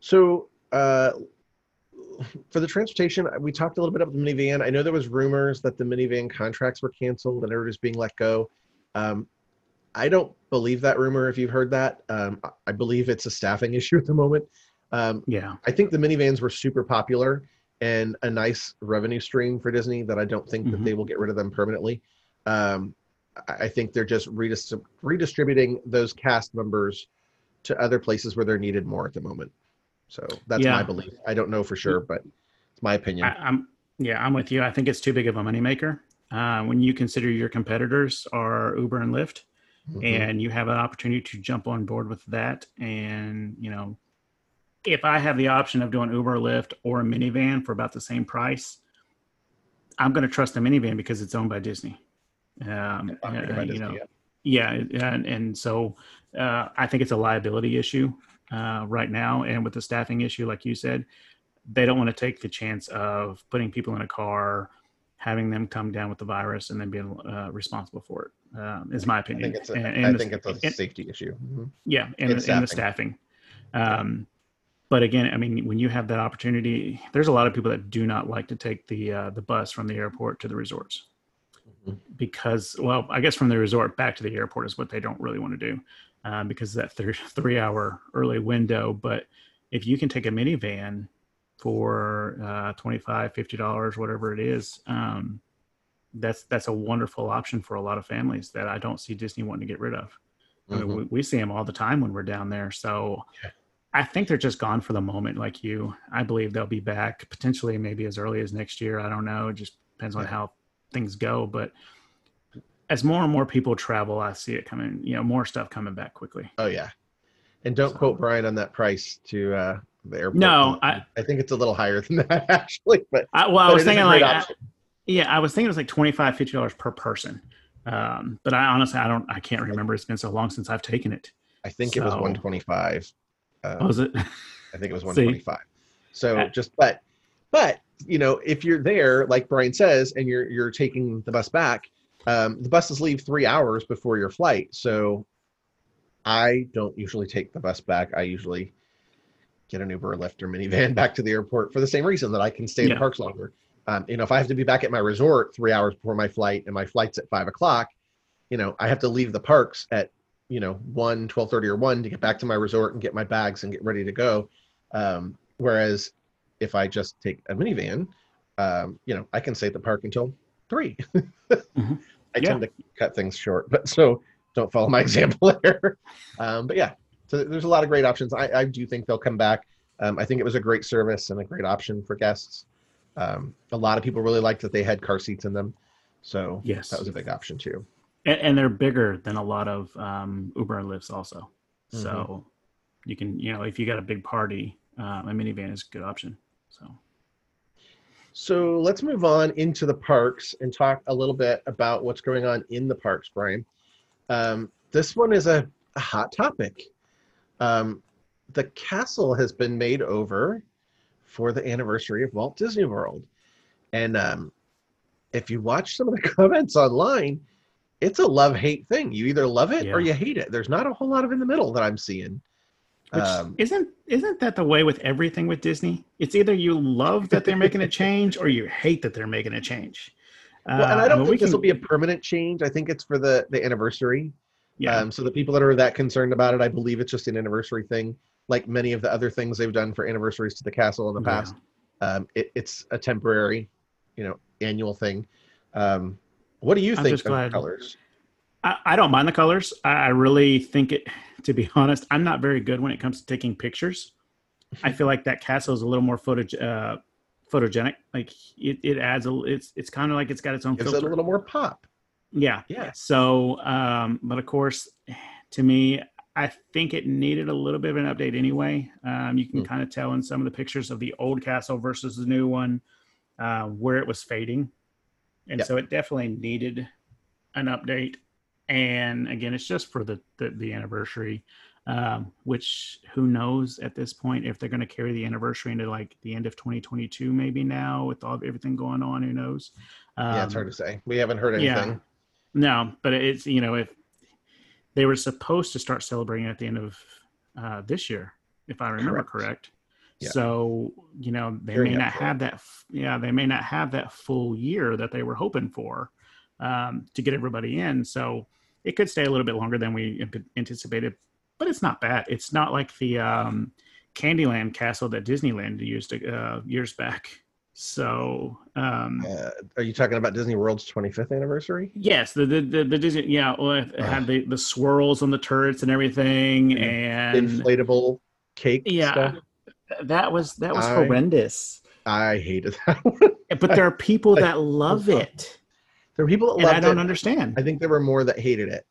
So uh, for the transportation, we talked a little bit about the Minnie Van. I know there was rumors that the Minnie Van contracts were canceled and everybody's being let go. Um, I don't believe that rumor. If you've heard that, um, I- I believe it's a staffing issue at the moment. Um, yeah I think the Minnie Vans were super popular and a nice revenue stream for Disney that I don't think that Mhm. they will get rid of them permanently. Um, I think they're just redis- redistributing those cast members to other places where they're needed more at the moment. So that's Yeah. my belief. I don't know for sure, but it's my opinion. I, I'm yeah, I'm with you. I think it's too big of a moneymaker. Uh, when you consider your competitors are Uber and Lyft, Mhm. and you have an opportunity to jump on board with that, and you know, if I have the option of doing Uber or Lyft or a Minnie Van for about the same price, I'm going to trust the Minnie Van because it's owned by Disney. Um, uh, by you Disney, know, yeah. yeah, and, and so uh, I think it's a liability issue uh, right now, and with the staffing issue, like you said, they don't want to take the chance of putting people in a car, having them come down with the virus, and then being uh, responsible for it. Um, is my I opinion. think it's a, And- I the- think it's a and- safety issue. Mhm. yeah, and, and the staffing. Um, but again, I mean, when you have that opportunity, there's a lot of people that do not like to take the uh, the bus from the airport to the resorts Mhm. because, well, I guess from the resort back to the airport is what they don't really want to do uh, because of that th- three hour early window. But if you can take a Minnie Van for uh, 25 50 dollars whatever it is um, that's that's a wonderful option for a lot of families that i don't see disney wanting to get rid of I mean, Mhm. we, we see them all the time when we're down there. So Yeah. I think they're just gone for the moment, like you. I believe they'll be back potentially maybe as early as next year. I don't know. It just depends on Yeah. how things go. But as more and more people travel, I see it coming, you know, more stuff coming back quickly. Oh yeah, and don't So- quote Brian on that price to uh, the airport. No, I- I think it's a little higher than that actually, but I, well, I was it is a thinking like, I- yeah, I was thinking it was like 25 $50 per person. Um, but I honestly, I don't, I can't remember. It's been so long since I've taken it. I think it was so- 125. Oh, was it? I think it was See? 125. So Uh, just but but you know, if you're there, like Brian says, and you're you're taking the bus back, um, the buses leave three hours before your flight. So I don't usually take the bus back. I usually get an Uber or Lyft or Minnie Van back to the airport for the same reason that I can stay in Yeah. the parks longer. Um, you know, if I have to be back at my resort three hours before my flight and my flight's at five o'clock, you know, I have to leave the parks at, you know, 1, 12.30 or 1 to get back to my resort and get my bags and get ready to go. Um, whereas if I just take a Minnie Van, um, you know, I can stay at the park until 3. Mhm. I Yeah. tend to cut things short, but so don't follow my example there. Um, but yeah, so there's a lot of great options. I, I do think they'll come back. Um, I think it was a great service and a great option for guests. Um, a lot of people really liked that they had car seats in them, so Yes. that was a big option too. And, and they're bigger than a lot of um, Uber and Lyfts also. Mm-hmm. So you can, you know, if you got a big party, um, a Minnie Van is a good option. So So let's move on into the parks and talk a little bit about what's going on in the parks, Brian. Um, this one is a, a hot topic. Um, the castle has been made over for the anniversary of Walt Disney World. And um, if you watch some of the comments online, it's a love hate thing. You either love it or you hate it. There's not a whole lot of in the middle that I'm seeing. Which Um, isn't isn't that the way with everything with Disney? It's either you love that they're making a change or you hate that they're making a change. well, and I don't mean, think this will be a permanent change. I think it's for the the anniversary. yeah. Um, so the people that are that concerned about it, I believe it's just an anniversary thing, like many of the other things they've done for anniversaries to the castle in the Yeah. past. Um, it, it's a temporary, you know, annual thing. Um, what do you I'm think of the glad- colors? I, I don't mind the colors. I, I really think it. To be honest, I'm not very good when it comes to taking pictures. I feel like that castle is a little more photo, uh, photogenic. Like it, it adds a. It's it's kind of like it's got its own Gives filter. it a little more pop. Yeah. Yeah. So, um, but of course, to me, I think it needed a little bit of an update anyway. Um, you can Hmm. kind of tell in some of the pictures of the old castle versus the new one uh, where it was fading. And Yep. so it definitely needed an update. And again, it's just for the, the, the anniversary, um, which who knows at this point if they're going to carry the anniversary into like the end of 2022, maybe now with all everything going on, who knows? yeah, it's Um, hard to say. We haven't heard yeah. anything. no, but it's you know if they were supposed to start celebrating at the end of uh, this year, if I remember Correct. correct. Yeah. So you know they Gearing may not have that. Yeah, they may not have that full year that they were hoping for um, to get everybody in. So it could stay a little bit longer than we anticipated, but it's not bad. It's not like the um, Candyland castle that Disneyland used uh, years back. So um, Uh, are you talking about Disney World's 25th anniversary? Yes, the the the, the Disney, yeah, well, it had the the swirls on the turrets and everything, Yeah. and Inflatable cake yeah, stuff? That was that was I- horrendous. I hated that one. But there are people that love it, There are people that and loved I don't it. understand. I think there were more that hated it.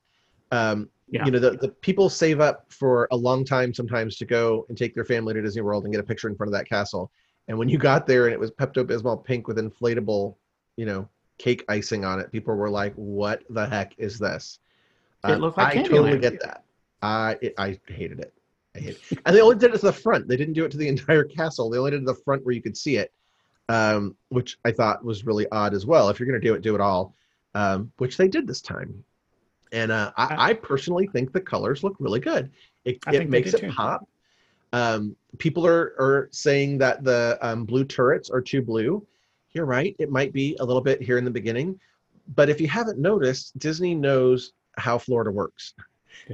Um, Yeah. You know, the, the people save up for a long time sometimes to go and take their family to Disney World and get a picture in front of that castle. And when you got there and it was Pepto Bismol pink with inflatable, you know, cake icing on it, people were like, "What the heck is this?" It looked like I totally Candyland. get that. I it, I hated it. I hate it. And they only did it to the front. They didn't do it to the entire castle. They only did it to the front where you could see it, um, which I thought was really odd as well. If you're going to do it, do it all, um, which they did this time. And uh, I, I personally think the colors look really good. It, it makes it too. pop. Um, people are, are saying that the um, blue turrets are too blue. You're right. It might be a little bit here in the beginning. But if you haven't noticed, Disney knows how Florida works.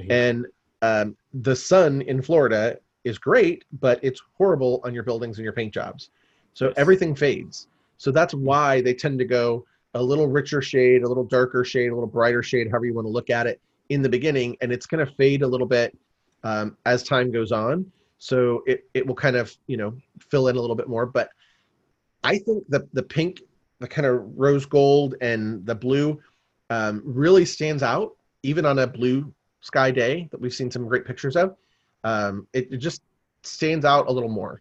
And um, the sun in Florida is great, but it's horrible on your buildings and your paint jobs. So Yes. everything fades. So that's why they tend to go a little richer shade, a little darker shade, a little brighter shade, however you want to look at it in the beginning. And it's going to fade a little bit um, as time goes on. So it, it will kind of, you know, fill in a little bit more. But I think the, the pink, the kind of rose gold and the blue um, really stands out, even on a blue sky day that we've seen some great pictures of. Um, it, it just stands out a little more.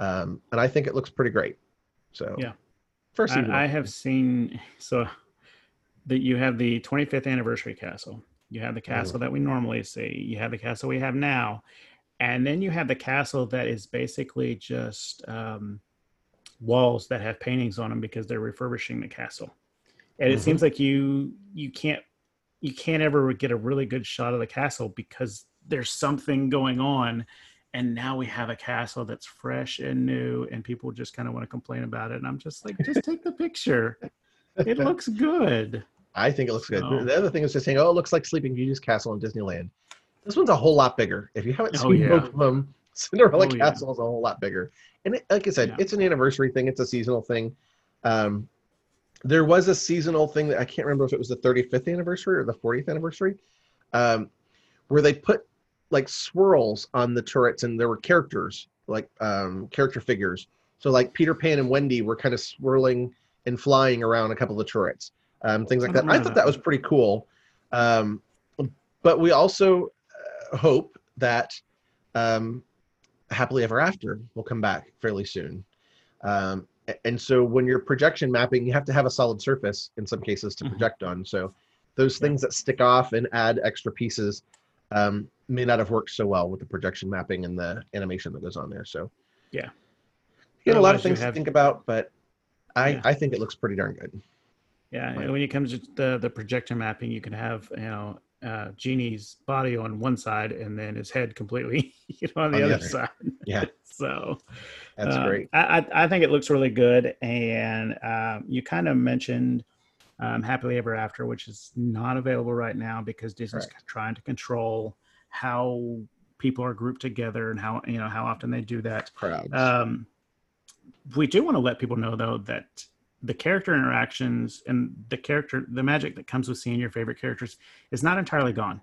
Um, and I think it looks pretty great. So Yeah. first. I, I have seen so that you have the 25th anniversary castle. You have the castle that we normally see. You have the castle we have now, and then you have the castle that is basically just um, walls that have paintings on them because they're refurbishing the castle. And it Mhm. seems like you you can't you can't ever get a really good shot of the castle because there's something going on and now we have a castle that's fresh and new and people just kind of want to complain about it and i'm just like just take the picture it looks good I think it looks good. The other thing is just saying, oh, it looks like Sleeping Beauty's castle in Disneyland. This one's a whole lot bigger. If you haven't Oh, seen yeah. both of them, Cinderella Oh, yeah. Castle is a whole lot bigger. And it, like I said, Yeah. it's an anniversary thing. It's a seasonal thing. Um, there was a seasonal thing that I can't remember if it was the 35th anniversary or the 40th anniversary, um, where they put like swirls on the turrets and there were characters, like um, character figures. So like Peter Pan and Wendy were kind of swirling and flying around a couple of the turrets um, things like that. don't I thought that was pretty cool. Um, but we also uh, hope that um, Happily Ever After will come back fairly soon. Um, and so when you're projection mapping, you have to have a solid surface in some cases to Mhm. project on. So those Yeah. things that stick off and add extra pieces um, may not have worked so well with the projection mapping and the animation that goes on there. So Yeah. you got a lot of things have- to think about, but I, Yeah. I think it looks pretty darn good. yeah and when it comes to the the projector mapping you can have you know uh genie's body on one side and then his head completely you know on the On the other other. side Yeah. so That's Um, great. I, I, think it looks really good. And um, you kind of mentioned um, Happily Ever After, which is not available right now because Disney's Correct. trying to control how people are grouped together and how you know how often they do that. Crowds. Um, we do want to let people know though that the character interactions and the character the magic that comes with seeing your favorite characters is not entirely gone.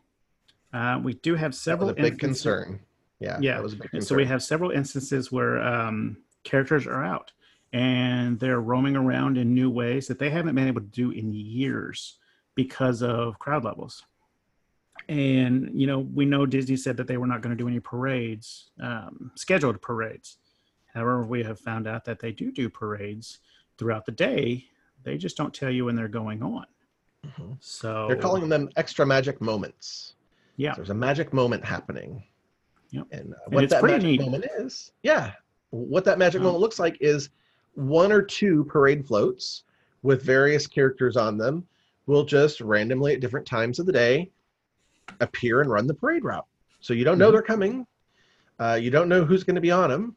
Uh, we do have that several was a big concern. Yeah, Yeah, that was a big concern. so we have several instances where um, characters are out and they're roaming around in new ways that they haven't been able to do in years because of crowd levels. And you know, we know Disney said that they were not going to do any parades, um, scheduled parades. However, we have found out that they do do parades throughout the day. They just don't tell you when they're going on. Mhm. So They're calling them extra magic moments. yeah, There's a magic moment happening. Yep. And uh, And what it's that magic neat. moment is, yeah, what that magic moment looks like is one or two parade floats with various characters on them will just randomly at different times of the day appear and run the parade route. So you don't know Mhm. they're coming. Uh, you don't know who's going to be on them.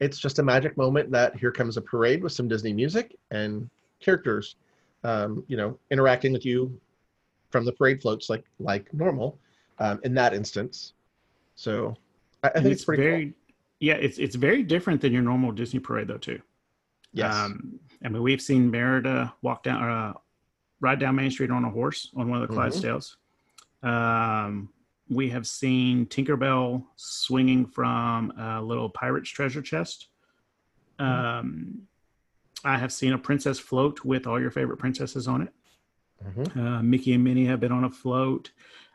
It's just a magic moment that here comes a parade with some Disney music and characters, um, you know, interacting with you from the parade floats like like normal um, in that instance. So I, I think it's, pretty very cool. yeah it's it's very different than your normal disney parade though too Yes. um i mean we've seen merida walk down uh ride down main street on a horse on one of the Mhm. clydesdales um we have seen tinkerbell swinging from a little pirate's treasure chest um i have seen a princess float with all your favorite princesses on it Mhm. uh, Mickey and Minnie have been on a float.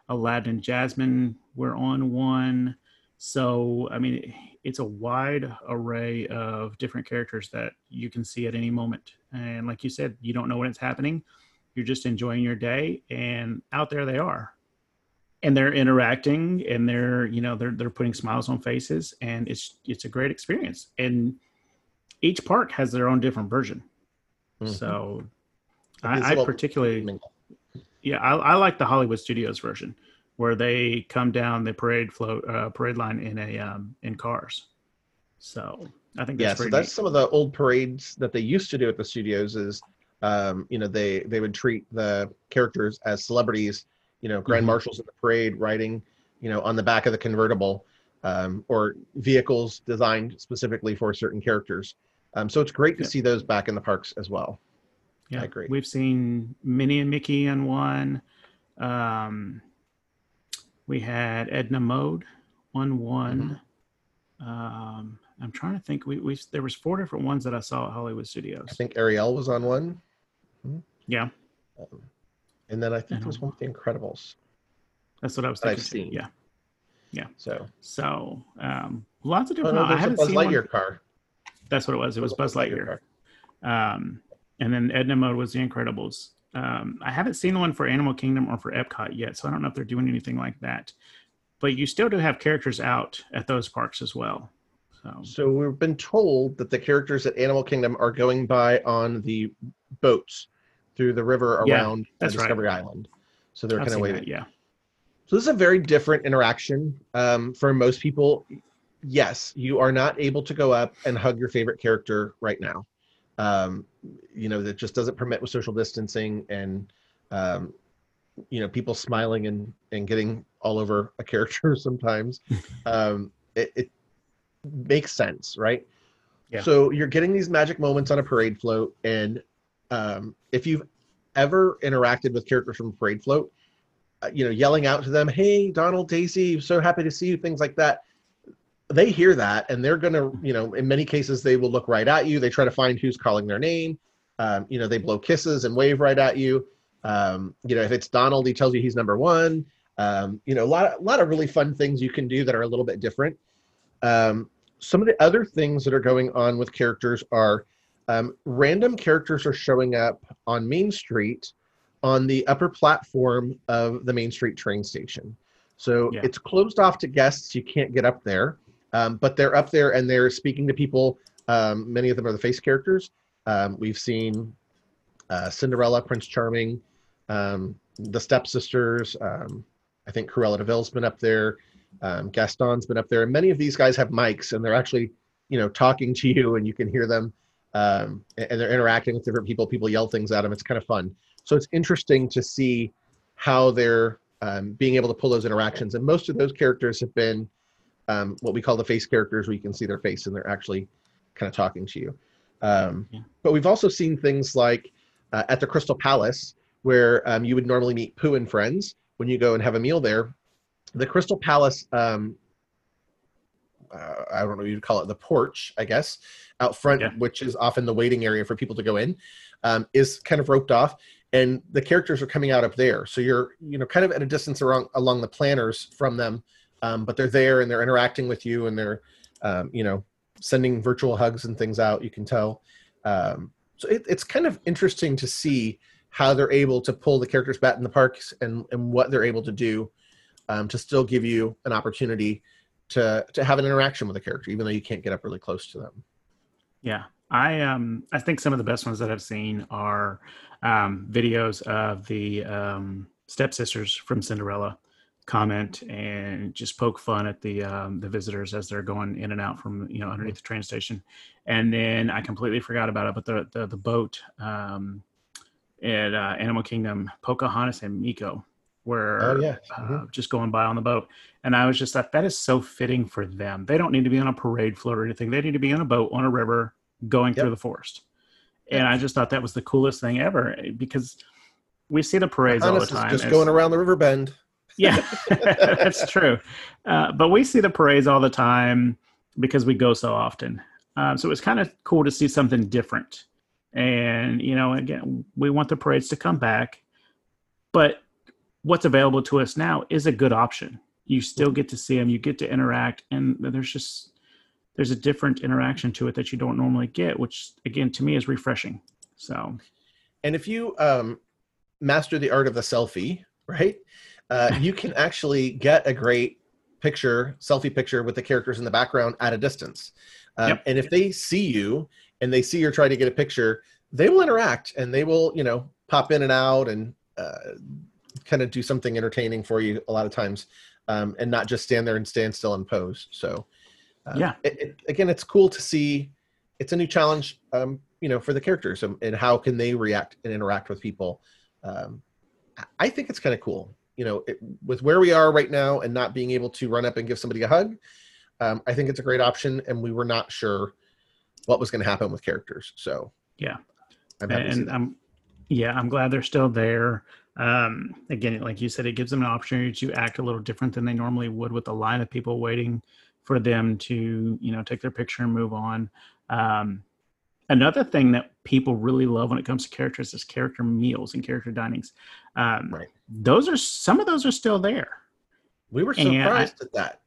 Aladdin and Jasmine were on one. So, I mean, it's a wide array of different characters that you can see at any moment. And like you said, you don't know when it's happening. You're just enjoying your day, and out there they are. And they're interacting, and they're you know they're they're putting smiles on faces, and it's it's a great experience. And each park has their own different version. Mhm. So, I, I particularly mingle. yeah, I, I like the Hollywood Studios version where they come down the parade float uh, parade line in a um, in cars. So I think that's yeah so that's neat. some of the old parades that they used to do at the studios is um, you know they they would treat the characters as celebrities you know grand Mhm. marshals in the parade riding you know on the back of the convertible um, or vehicles designed specifically for certain characters um, so it's great to Yeah. see those back in the parks as well yeah, I agree. We've seen Minnie and Mickey in one. Um, we had Edna Mode on one. Mm-hmm. Um, I'm trying to think. We, we there was four different ones that I saw at Hollywood Studios. i think ariel was on one yeah, um, and then i think there was one with the incredibles that's what I was I've thinking. too. seen. Yeah. so So um, lots of oh, different. no, I haven't buzz seen one- lightyear car That's what it was. It was Buzz Lightyear. car. Um, and then Edna Mode was The Incredibles. Um, I haven't seen one for Animal Kingdom or for Epcot yet, so I don't know if they're doing anything like that. But you still do have characters out at those parks as well. So So we've been told that the characters at Animal Kingdom are going by on the boats through the river Yeah, around that's right. Discovery Island. So they're kind of waiting. that, yeah. So this is a very different interaction um, for most people. Yes, you are not able to go up and hug your favorite character right now. Um, you know that just doesn't permit with social distancing and um, you know people smiling and and getting all over a character sometimes. um, it, it makes sense, right? Yeah. So you're getting these magic moments on a parade float, and um, if you've ever interacted with characters from parade float, uh, you know, yelling out to them, "Hey, Donald, Daisy, so happy to see you," things like that. They hear that, and they're gonna, you know, in many cases, they will look right at you. They try to find who's calling their name. Um, you know, they blow kisses and wave right at you. Um, you know, if it's Donald, he tells you he's number one. Um, you know, a lot, a lot of really fun things you can do that are a little bit different. Um, some of the other things that are going on with characters are um, random characters are showing up on Main Street on the upper platform of the Main Street train station. So Yeah. it's closed off to guests. You can't get up there, um, but they're up there and they're speaking to people. Um, many of them are the face characters. Um, we've seen uh, Cinderella, Prince Charming, um, the stepsisters. Um, I think Cruella de Vil's been up there. Um, Gaston's been up there, and many of these guys have mics, and they're actually, you know, talking to you, and you can hear them, um, and they're interacting with different people. People yell things at them. It's kind of fun. So it's interesting to see how they're um, being able to pull those interactions. And most of those characters have been um, what we call the face characters, where you can see their face and they're actually kind of talking to you. Um, Yeah. But we've also seen things like uh, at the Crystal Palace, where um, you would normally meet Pooh and friends when you go and have a meal there. The Crystal Palace, um, uh, I don't know what you'd call it, the porch, I guess, out front, Yeah. which is often the waiting area for people to go in, um, is kind of roped off, and the characters are coming out up there. So you're, you know, kind of at a distance along along the planners from them, um, but they're there and they're interacting with you and they're, um, you know, sending virtual hugs and things out. You can tell. Um, so it, it's kind of interesting to see how they're able to pull the characters back in the parks and, and what they're able to do um, to still give you an opportunity to to have an interaction with a character, even though you can't get up really close to them. Yeah, I um I think some of the best ones that I've seen are um, videos of the um, stepsisters from Cinderella comment and just poke fun at the um, the visitors as they're going in and out from you know underneath the train station, and then I completely forgot about it, but the the, the boat um, at uh, Animal Kingdom, Pocahontas and Meeko were Oh yeah, uh, just going by on the boat. And I was just like, that is so fitting for them. They don't need to be on a parade float or anything. They need to be on a boat on a river going Yep. through the forest. And I just thought that was the coolest thing ever eh, because we see the parades all the time. just as- going around the river bend. yeah, that's true. Uh, but we see the parades all the time because we go so often. Um, so it was kind of cool to see something different. And, you know, again, we want the parades to come back. But what's available to us now is a good option. You still get to see them, you get to interact, and there's just there's a different interaction to it that you don't normally get, which again to me is refreshing. So And if you um, master the art of the selfie, right, uh, you can actually get a great picture, selfie picture with the characters in the background at a distance. Um, Yep. And if they see you and they see you're trying to get a picture, they will interact and they will, you know, pop in and out and uh, kind of do something entertaining for you a lot of times, um, and not just stand there and stand still and pose. So, uh, Yeah. it, it, again, it's cool to see. It's a new challenge, um, you know, for the characters and, and how can they react and interact with people. Um, I- think it's kind of cool, you know, it, with where we are right now and not being able to run up and give somebody a hug. Um, I think it's a great option, and we were not sure what was going to happen with characters. So, Yeah. I'm and. I'm yeah i'm glad they're still there um again like you said it gives them an opportunity to act a little different than they normally would with a line of people waiting for them to you know take their picture and move on um another thing that people really love when it comes to characters is character meals and character dinings um Right. those are some of those are still there we were and I- surprised at that.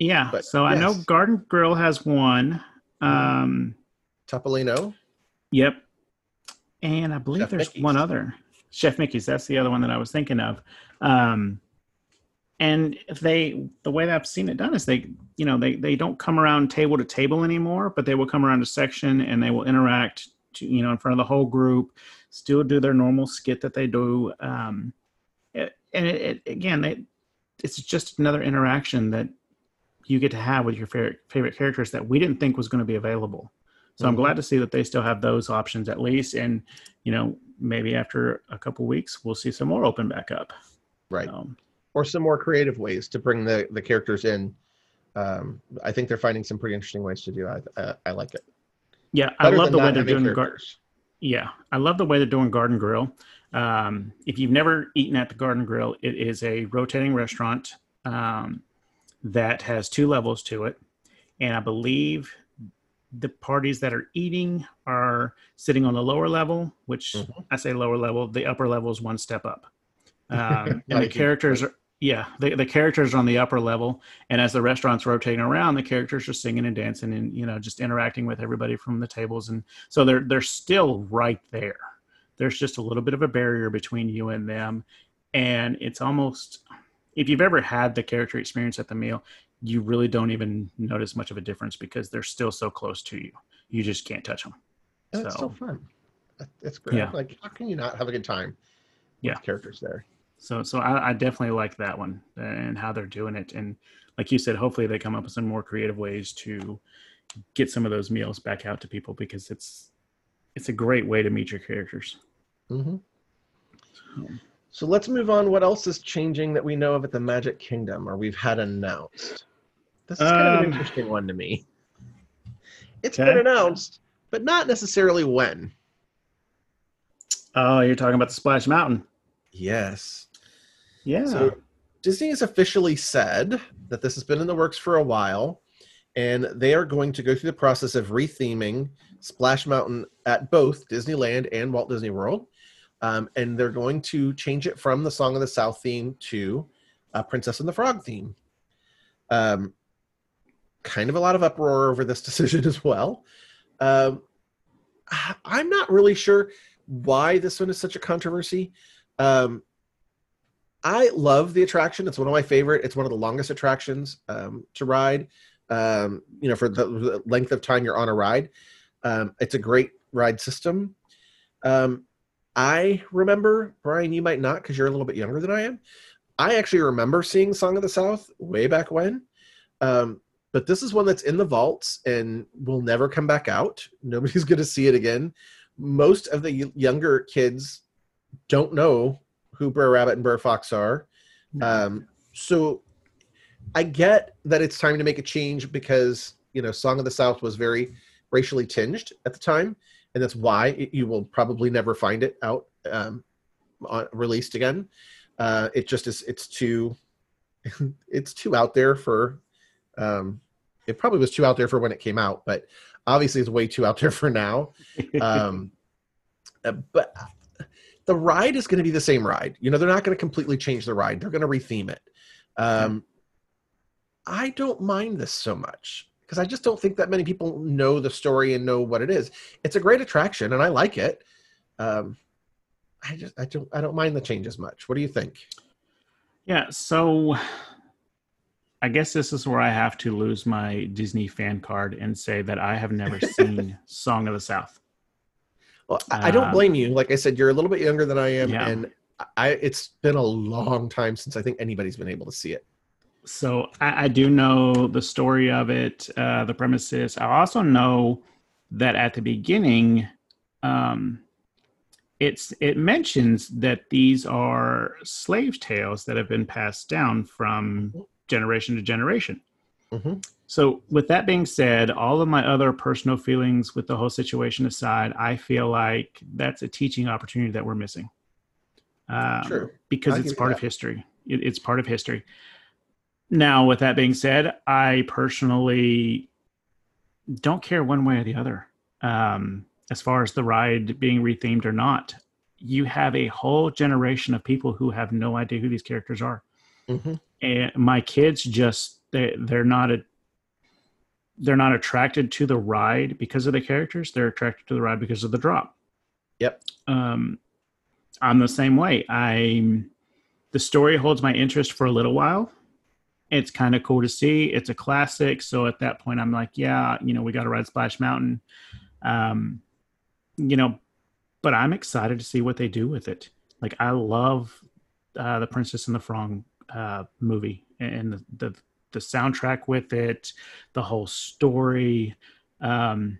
yeah But, so i know garden grill has one um Topolino, Yep. And I believe Chef there's Mickey's. one other. Chef Mickey's, that's the other one that I was thinking of. Um, and they the way that I've seen it done is they you know they they don't come around table to table anymore, but they will come around a section and they will interact to, you know in front of the whole group, still do their normal skit that they do. Um, it, and it, it, again, they, it's just another interaction that you get to have with your favorite favorite characters that we didn't think was going to be available. So mm-hmm. I'm glad to see that they still have those options at least, and you know maybe after a couple weeks we'll see some more open back up. Right. Um, or some more creative ways to bring the the characters in. Um, I think they're finding some pretty interesting ways to do. I I, I like it. Yeah, Better I love the way they're doing the gar- Yeah, I love the way they're doing Garden Grill. Um, if you've never eaten at the Garden Grill, it is a rotating restaurant um, that has two levels to it, and I believe the parties that are eating are sitting on the lower level, which mm-hmm. I say lower level. The upper level is one step up. Um, and the characters are yeah the, the characters are on the upper level and as the restaurant's rotating around the characters are singing and dancing and you know just interacting with everybody from the tables and so they're they're still right there there's just a little bit of a barrier between you and them and it's almost if you've ever had the character experience at the meal you really don't even notice much of a difference because they're still so close to you you just can't touch them and so, it's so fun it's great yeah. like how can you not have a good time yeah characters there so so I, I, definitely like that one and how they're doing it. And like you said, hopefully they come up with some more creative ways to get some of those meals back out to people because it's it's a great way to meet your characters. Mm-hmm. So. So let's move on. What else is changing that we know of at the Magic Kingdom or we've had announced? This is kind um, of an um, interesting one to me. It's okay. been announced, but not necessarily when. Oh, you're talking about the Splash Mountain. Yes. Yeah. So Disney has officially said that this has been in the works for a while, and they are going to go through the process of retheming Splash Mountain at both Disneyland and Walt Disney World. Um, and they're going to change it from the Song of the South theme to Princess and the Frog theme. Um, kind of a lot of uproar over this decision as well. Um, I'm not really sure why this one is such a controversy. Um, I love the attraction. It's one of my favorite. It's one of the longest attractions um, to ride. Um, you know, for the length of time you're on a ride, um, it's a great ride system. Um, I remember Brian. You might not because you're a little bit younger than I am. I actually remember seeing Song of the South way back when. Um, but this is one that's in the vaults and will never come back out. Nobody's going to see it again. Most of the younger kids don't know who Brer Rabbit and Brer Fox are. Um, so I get that it's time to make a change because you know Song of the South was very racially tinged at the time, and that's why it, you will probably never find it out um, on, released again. Uh, it just is. It's too. it's too out there for. Um, it probably was too out there for when it came out, but obviously it's way too out there for now. Um, uh, but the ride is going to be the same ride. You know, they're not going to completely change the ride. They're going to retheme it. Um, I don't mind this so much because I just don't think that many people know the story and know what it is. It's a great attraction, and I like it. Um, I just I don't I don't mind the change as much. What do you think? Yeah, so I guess this is where I have to lose my Disney fan card and say that I have never seen Song of the South. Well, I, don't um, blame you. Like I said, you're a little bit younger than I am, yeah. and I it's been a long time since I think anybody's been able to see it. So I, I do know the story of it, uh, the premises. I also know that at the beginning, um, it's it mentions that these are slave tales that have been passed down from generation to generation. Mm-hmm. So, with that being said, all of my other personal feelings with the whole situation aside, I feel like that's a teaching opportunity that we're missing. Um, sure. Because it's part of history. It, it's part of history. Now, with that being said, I personally don't care one way or the other um, as far as the ride being rethemed or not. You have a whole generation of people who have no idea who these characters are. Mm-hmm. And my kids just they they're not a they're not attracted to the ride because of the characters. They're attracted to the ride because of the drop. Yep. Um, I'm the same way. I'm the story holds my interest for a little while. It's kind of cool to see. It's a classic, so at that point, I'm like, yeah, you know, we got to ride Splash Mountain. Um, you know, but I'm excited to see what they do with it. Like, I love uh, the Princess and the Frog uh, movie and the, the the soundtrack with it, the whole story. Um,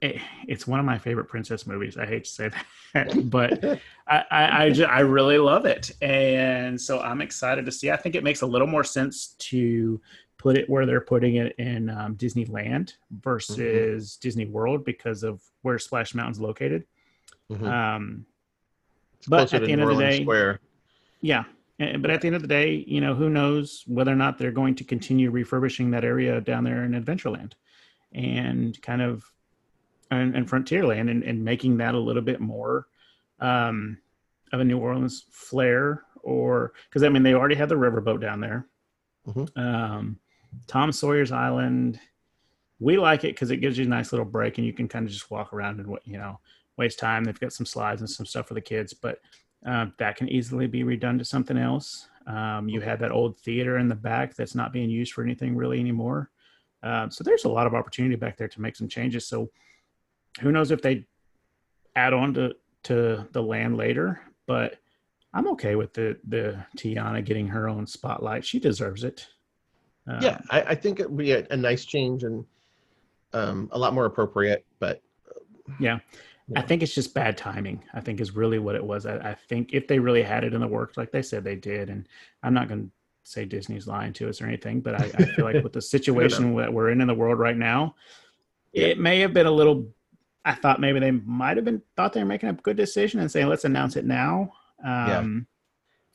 it, it's one of my favorite princess movies. I hate to say that, but I, I, I, just, I, really love it. And so I'm excited to see. I think it makes a little more sense to put it where they're putting it in um, Disneyland versus mm-hmm. Disney World because of where Splash Mountain's located. Mm-hmm. Um, but at the end of the day, Square. yeah, but at the end of the day, you know, who knows whether or not they're going to continue refurbishing that area down there in Adventureland and kind of and, and Frontierland and, and making that a little bit more um, of a New Orleans flair or because I mean they already have the riverboat down there. Mm-hmm. Um, Tom Sawyer's Island, we like it because it gives you a nice little break and you can kind of just walk around and you know waste time. They've got some slides and some stuff for the kids, but uh, that can easily be redone to something else. Um, you have that old theater in the back that's not being used for anything really anymore. Uh, so there's a lot of opportunity back there to make some changes. So who knows if they add on to to the land later, but I'm okay with the the Tiana getting her own spotlight. She deserves it. Um, yeah, I, I, think it would be a, a nice change and um, a lot more appropriate. But yeah, I think it's just bad timing. I think is really what it was. I, I, think if they really had it in the works, like they said they did, and I'm not going to say Disney's lying to us or anything, but I, I feel like with the situation that we're in in the world right now, yeah. it may have been a little. I thought maybe they might have been thought they were making a good decision and saying let's announce it now. Um, yeah.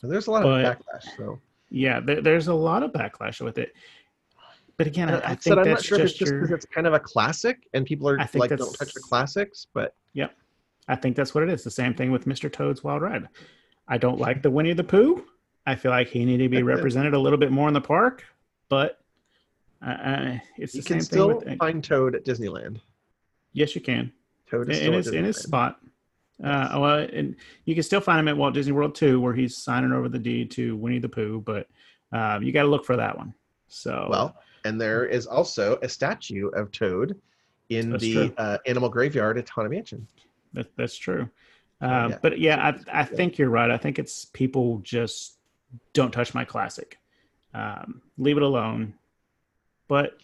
So there's a lot but, of backlash. So yeah, there, there's a lot of backlash with it. But again, I, I, I think I'm not sure if it's just because it's kind of a classic and people are like don't touch the classics, but yeah, I think that's what it is. The same thing with Mr. Toad's Wild Ride. I don't like the Winnie the Pooh. I feel like he needed to be represented a little bit more in the park, but uh, it's you the can same still thing with, find Toad at Disneyland. Yes, you can. Is in, his, in his spot. Uh, well, and you can still find him at Walt Disney World too, where he's signing over the deed to Winnie the Pooh. But uh, you got to look for that one. So well, and there is also a statue of Toad in that's the uh, animal graveyard at Haunted Mansion. That, that's true. Uh, yeah. But yeah, I, I think you're right. I think it's people just don't touch my classic. Um, leave it alone. But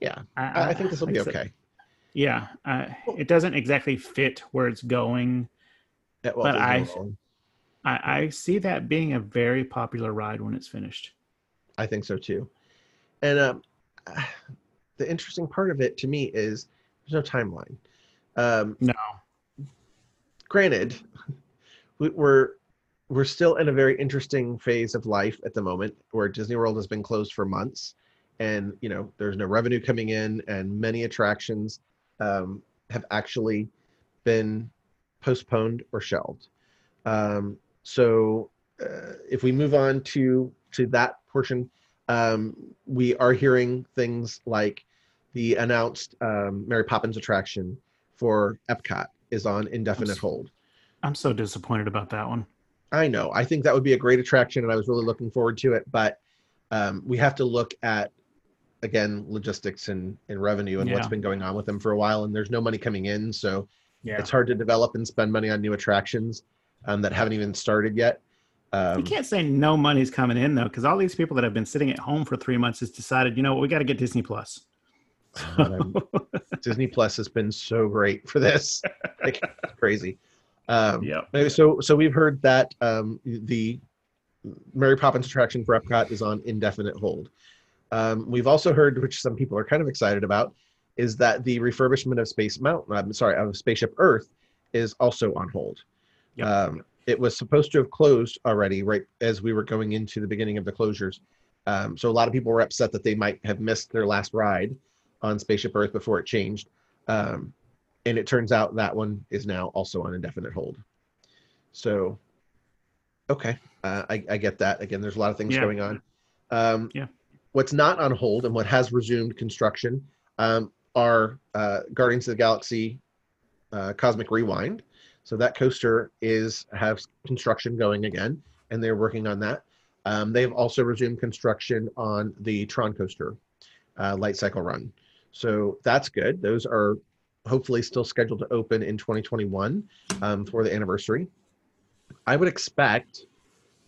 yeah, I, I think this will be okay. Yeah, it doesn't exactly fit where it's going, yeah, well, but I, I, I see that being a very popular ride when it's finished. I think so too. And um, the interesting part of it to me is there's no timeline. Um, no. Granted, we're we're still in a very interesting phase of life at the moment where Disney World has been closed for months, and you know there's no revenue coming in, and many attractions um, have actually been postponed or shelved. Um, so uh, if we move on to to that portion, um, we are hearing things like the announced um, Mary Poppins attraction for Epcot is on indefinite I'm so, hold. I'm so disappointed about that one. I know. I think that would be a great attraction, and I was really looking forward to it. But um, we have to look at again logistics and, and revenue and yeah. what's been going on with them for a while, and there's no money coming in, so yeah. it's hard to develop and spend money on new attractions um, that haven't even started yet. Um, you can't say no money's coming in though, because all these people that have been sitting at home for three months has decided, you know what, we got to get Disney Plus. Disney Plus has been so great for this, like, crazy. Um, yeah. So, so we've heard that um, the Mary Poppins attraction for Epcot is on indefinite hold. Um, we've also heard, which some people are kind of excited about, is that the refurbishment of Space Mountain, I'm sorry, of Spaceship Earth, is also on hold. Yep. Um, it was supposed to have closed already right as we were going into the beginning of the closures. Um, so a lot of people were upset that they might have missed their last ride on Spaceship Earth before it changed. Um, and it turns out that one is now also on indefinite hold. So, okay, uh, I, I, get that. Again, there's a lot of things yeah. going on. Um, yeah. What's not on hold and what has resumed construction um, are uh, Guardians of the Galaxy uh, Cosmic Rewind. So that coaster is has construction going again. and they're working on that. Um, they've also resumed construction on the Tron Coaster uh, light cycle run. So that's good. Those are hopefully still scheduled to open in 2021 um, for the anniversary. I would expect,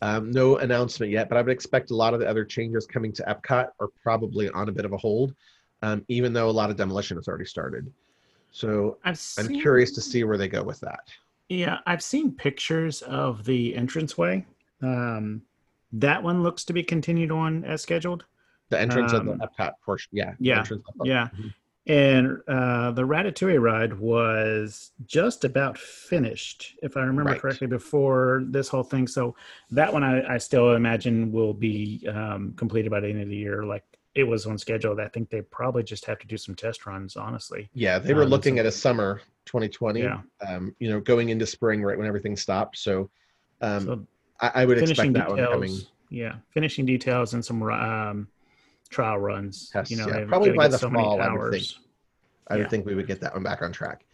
um, no announcement yet, but I would expect a lot of the other changes coming to Epcot are probably on a bit of a hold, um, even though a lot of demolition has already started. So I've I'm curious to see where they go with that. Yeah, I've seen pictures of the entranceway. Um, that one looks to be continued on as scheduled. The entrance of Um, the Epcot portion, yeah. yeah, of Yeah. Mhm. And uh, the Ratatouille ride was just about finished, if I remember Right. correctly, before this whole thing. So that one I, I still imagine will be um, completed by the end of the year. Like it was on schedule. I think they probably just have to do some test runs, honestly. Yeah, they were Um, looking so- at a summer 2020. Yeah. Um, you know, going into spring right when everything stopped. So, um, so I, I would expect that one coming. yeah, finishing details and some um, trial runs. Tests, you know, yeah. Probably by the so fall, I would think. I would think we would get that one back on track.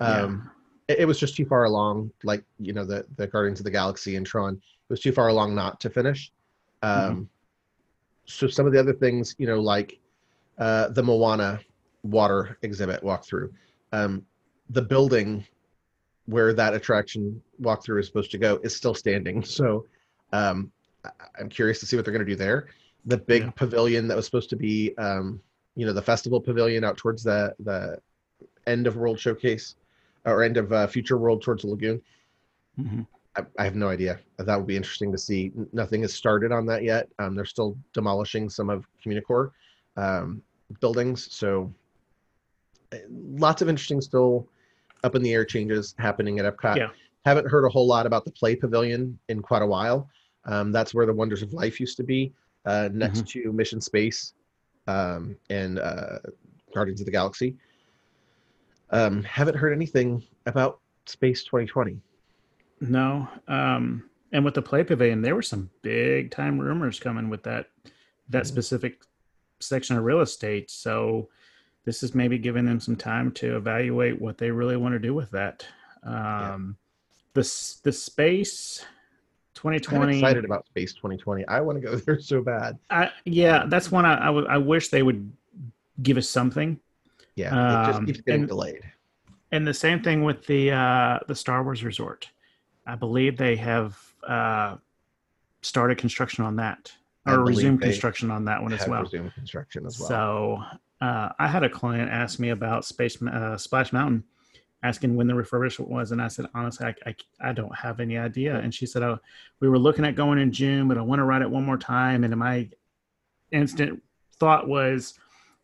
Yeah. Um, it, it was just too far along, like you know the the Guardians of the Galaxy and Tron. It was too far along not to finish. Um, Mm-hmm. So some of the other things, you know, like uh, the Moana water exhibit walkthrough, um, the building where that attraction walkthrough is supposed to go is still standing. So um, I'm curious to see what they're going to do there. The big Yeah. pavilion that was supposed to be, um, you know, the festival pavilion out towards the the end of World Showcase or end of uh, Future World towards the lagoon. Mhm. I, I have no idea. That would be interesting to see. Nothing has started on that yet. Um, they're still demolishing some of Communicore um, buildings, so uh, lots of interesting still up in the air changes happening at Epcot. Yeah. Haven't heard a whole lot about the Play Pavilion in quite a while. Um, that's where the Wonders of Life used to be, uh, next to Mission Space um, and uh, Guardians of the Galaxy. Um, haven't heard anything about Space 2020. No. Um, and with the play pavilion, there were some big time rumors coming with that that Mhm. specific section of real estate. So this is maybe giving them some time to evaluate what they really want to do with that. Um, the the space I'm 2020. excited about Space 2020. I want to go there so bad. I, yeah, that's one I, I, w- I wish they would give us something. Yeah, it just Um, keeps getting and- delayed. And the same thing with the uh, the Star Wars Resort. I believe they have uh, started construction on that, or resumed construction on that one as well. resumed construction as well. So uh, I had a client ask me about Space uh, Splash Mountain, asking when the refurbishment was, and I said honestly, I, I, I don't have any idea. And she said, "Oh, we were looking at going in June, but I want to ride it one more time." And my instant thought was,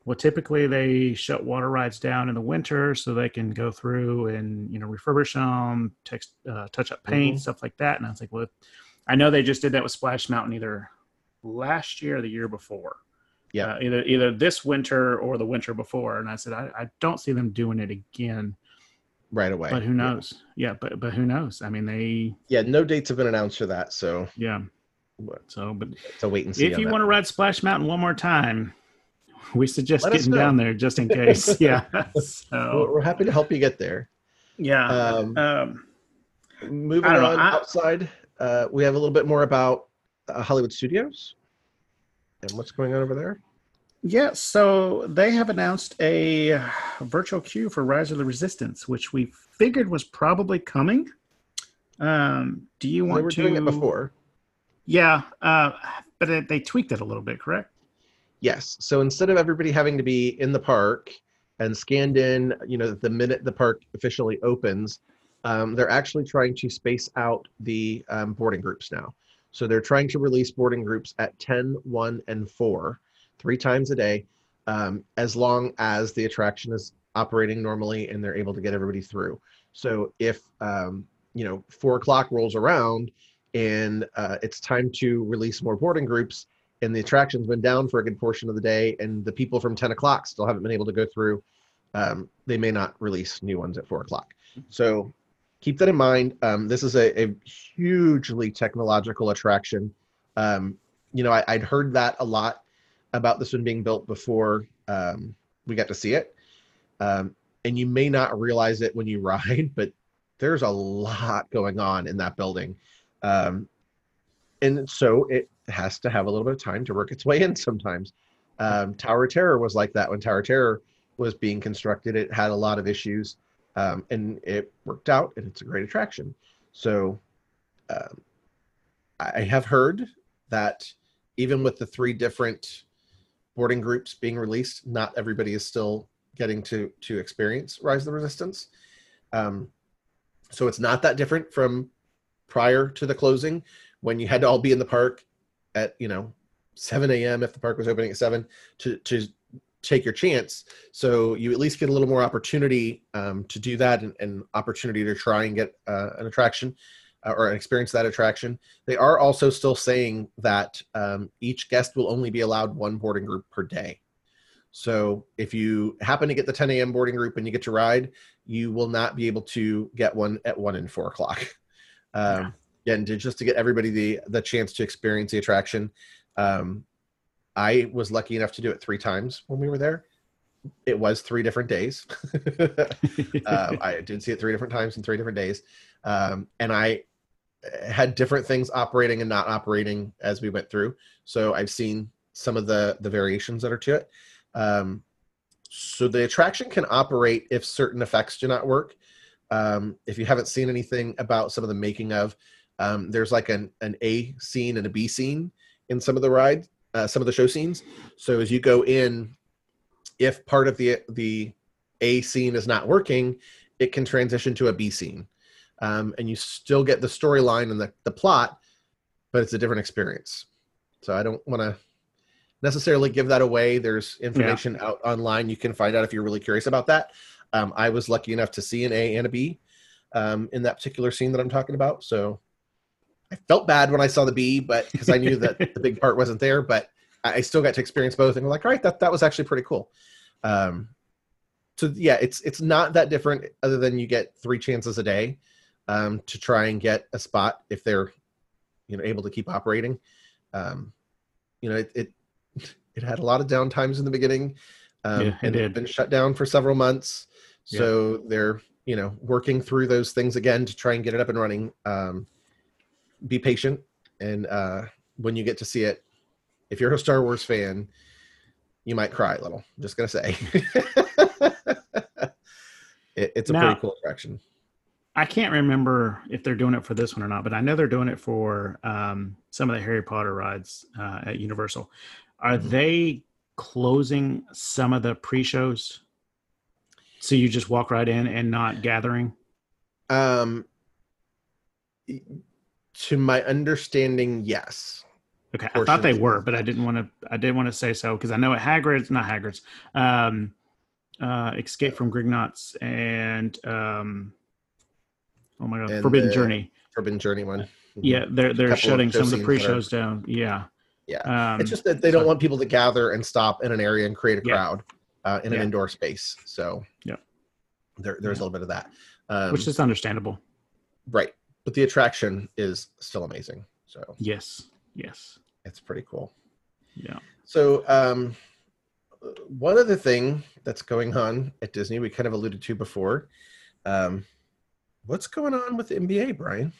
well, typically they shut water rides down in the winter so they can go through and you know refurbish them, text, uh, touch up paint, Mhm. stuff like that. And I was like, well, I know they just did that with Splash Mountain either last year or the year before. Yeah. Uh, either either this winter or the winter before. And I said, I, I don't see them doing it again. Right away. But who knows? Yeah, but but who knows? I mean, they Yeah, no dates have been announced for that, so yeah. So, but a wait and see. if you want to ride Splash Mountain one more time, we suggest Let getting down there just in case. yeah. We're, So we're happy to help you get there. yeah. Um, Um, moving don't know, on I- outside, uh, we have a little bit more about uh, Hollywood Studios and what's going on over there. Yeah, so they have announced a virtual queue for Rise of the Resistance, which we figured was probably coming. Um, do you want They were to? doing it before. Yeah, uh, but it, they tweaked it a little bit, correct? Yes. So instead of everybody having to be in the park and scanned in, you know, the minute the park officially opens, um, they're actually trying to space out the um, boarding groups now. So they're trying to release boarding groups at 10, 1, and 4, three times a day, um, as long as the attraction is operating normally and they're able to get everybody through. So if, um, you know, 4 o'clock rolls around and uh, it's time to release more boarding groups, and the attraction's been down for a good portion of the day, and the people from 10 o'clock still haven't been able to go through, um, they may not release new ones at 4 o'clock. So keep that in mind. Um, this is a, a hugely technological attraction. Um, you know, I, I'd heard that a lot about this one being built before um, we got to see it. Um, and you may not realize it when you ride, but there's a lot going on in that building. Um, and so it has to have a little bit of time to work its way in sometimes. Um, Tower Terror was like that when Tower Terror was being constructed. It had a lot of issues, um, and it worked out, and it's a great attraction. So, um, I have heard that even with the three different boarding groups being released, not everybody is still getting to to experience Rise of the Resistance. Um, so it's not that different from prior to the closing when you had to all be in the park at you know 7 a.m. if the park was opening at 7 to to take your chance. So you at least get a little more opportunity um, to do that and, and, opportunity to try and get uh, an attraction or experience that attraction. They are also still saying that um, each guest will only be allowed one boarding group per day. So if you happen to get the 10 a.m. boarding group and you get to ride, you will not be able to get one at one and four o'clock. Um, yeah. and to, just to get everybody the the chance to experience the attraction. Um, I was lucky enough to do it three times when we were there. It was three different days. uh, I did see it three different times in three different days, um, and I had different things operating and not operating as we went through. So I've seen some of the the variations that are to it. Um, so the attraction can operate if certain effects do not work. Um, if you haven't seen anything about some of the making of, um, there's like an, an A scene and a B scene in some of the ride, uh, some of the show scenes. So as you go in, if part of the the A scene is not working, it can transition to a B scene, um, and you still get the storyline and the, the plot, but it's a different experience. So I don't want to necessarily give that away. There's information yeah. out online you can find out if you're really curious about that. Um, I was lucky enough to see an A and a B um, in that particular scene that I'm talking about. So I felt bad when I saw the B, but because I knew that the big part wasn't there, but I still got to experience both and we're like, all right, that, that was actually pretty cool. Um, so yeah, it's, it's not that different other than you get three chances a day um, to try and get a spot if they're, you know, able to keep operating. Um, you know, it, it it had a lot of downtimes in the beginning, um, yeah, and it had been shut down for several months. So yeah. they're you know working through those things again to try and get it up and running. Um, be patient, and uh, when you get to see it, if you're a Star Wars fan, you might cry a little. I'm just gonna say, it, it's a now, pretty cool attraction. I can't remember if they're doing it for this one or not, but I know they're doing it for um, some of the Harry Potter rides uh, at Universal. Are mm-hmm. they closing some of the pre-shows so you just walk right in and not gathering? Um, to my understanding, yes. Okay, I thought they were, but I didn't want to. I didn't want to say so because I know at Hagrid's, not Hagrid's, um, uh, Escape from Gringotts and um, oh my god, Forbidden Journey. Forbidden Journey one. Mm-hmm. Yeah, they're they're shutting some of the pre-shows down. Yeah, yeah, um, it's just that they don't want people to gather and stop in an area and create a crowd yeah. uh, in an indoor space. So yeah, there, there's yeah. a little bit of that, um, which is understandable, right? But the attraction is still amazing. So yes, yes, it's pretty cool. Yeah. So um, one other thing that's going on at Disney, we kind of alluded to before. Um, what's going on with the NBA, Brian?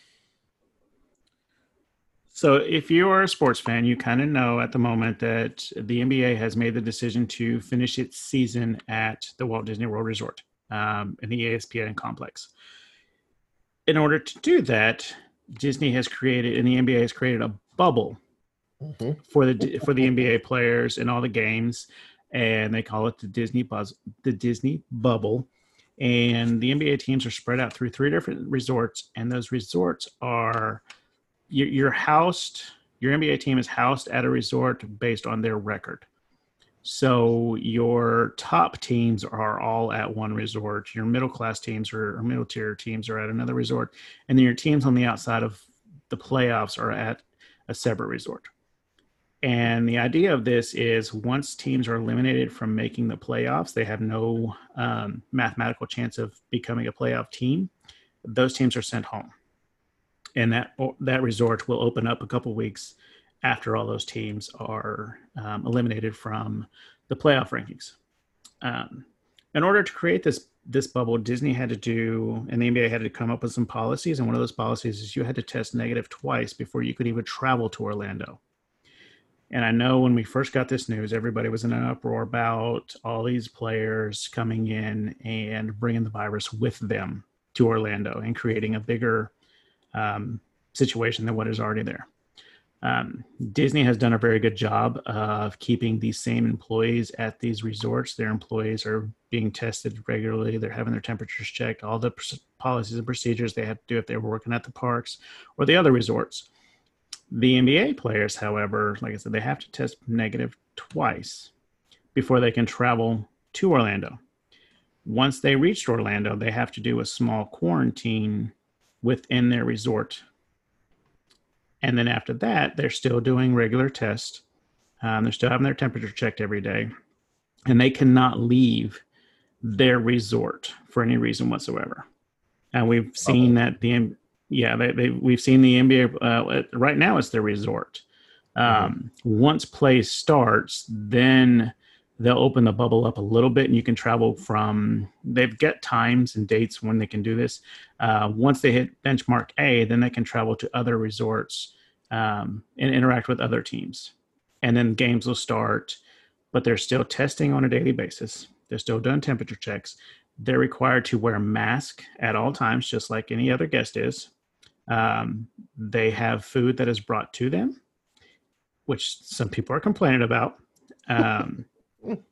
So, if you are a sports fan, you kind of know at the moment that the NBA has made the decision to finish its season at the Walt Disney World Resort um, in the ESPN complex. In order to do that, Disney has created and the NBA has created a bubble mm-hmm. for the for the NBA players and all the games, and they call it the Disney Buzz, the Disney Bubble. And the NBA teams are spread out through three different resorts, and those resorts are you're housed your nba team is housed at a resort based on their record. So your top teams are all at one resort your middle class teams or, or middle tier teams are at another resort and then your teams on the outside of the playoffs are at a separate resort and the idea of this is once teams are eliminated from making the playoffs, they have no um, mathematical chance of becoming a playoff team. Those teams are sent home and that that resort will open up a couple weeks after all those teams are um, eliminated from the playoff rankings. Um, in order to create this this bubble, Disney had to do, and the NBA had to come up with some policies. And one of those policies is you had to test negative twice before you could even travel to Orlando. And I know when we first got this news, everybody was in an uproar about all these players coming in and bringing the virus with them to Orlando and creating a bigger um, situation than what is already there. Um, Disney has done a very good job of keeping these same employees at these resorts. Their employees are being tested regularly. They're having their temperatures checked. All the policies and procedures they had to do if they were working at the parks or the other resorts. The NBA players, however, like I said, they have to test negative twice before they can travel to Orlando. Once they reached Orlando, they have to do a small quarantine within their resort and then after that, they're still doing regular tests. Um, they're still having their temperature checked every day. And they cannot leave their resort for any reason whatsoever. And we've seen that the yeah they, they we've seen the NBA uh, right now it's their resort. Mm-hmm. Um, mm-hmm. Once play starts, then they'll open the bubble up a little bit and you can travel from they've got times and dates when they can do this uh, once they hit benchmark a then they can travel to other resorts um, and interact with other teams and then games will start but they're still testing on a daily basis they're still doing temperature checks they're required to wear a mask at all times just like any other guest is um, they have food that is brought to them which some people are complaining about um,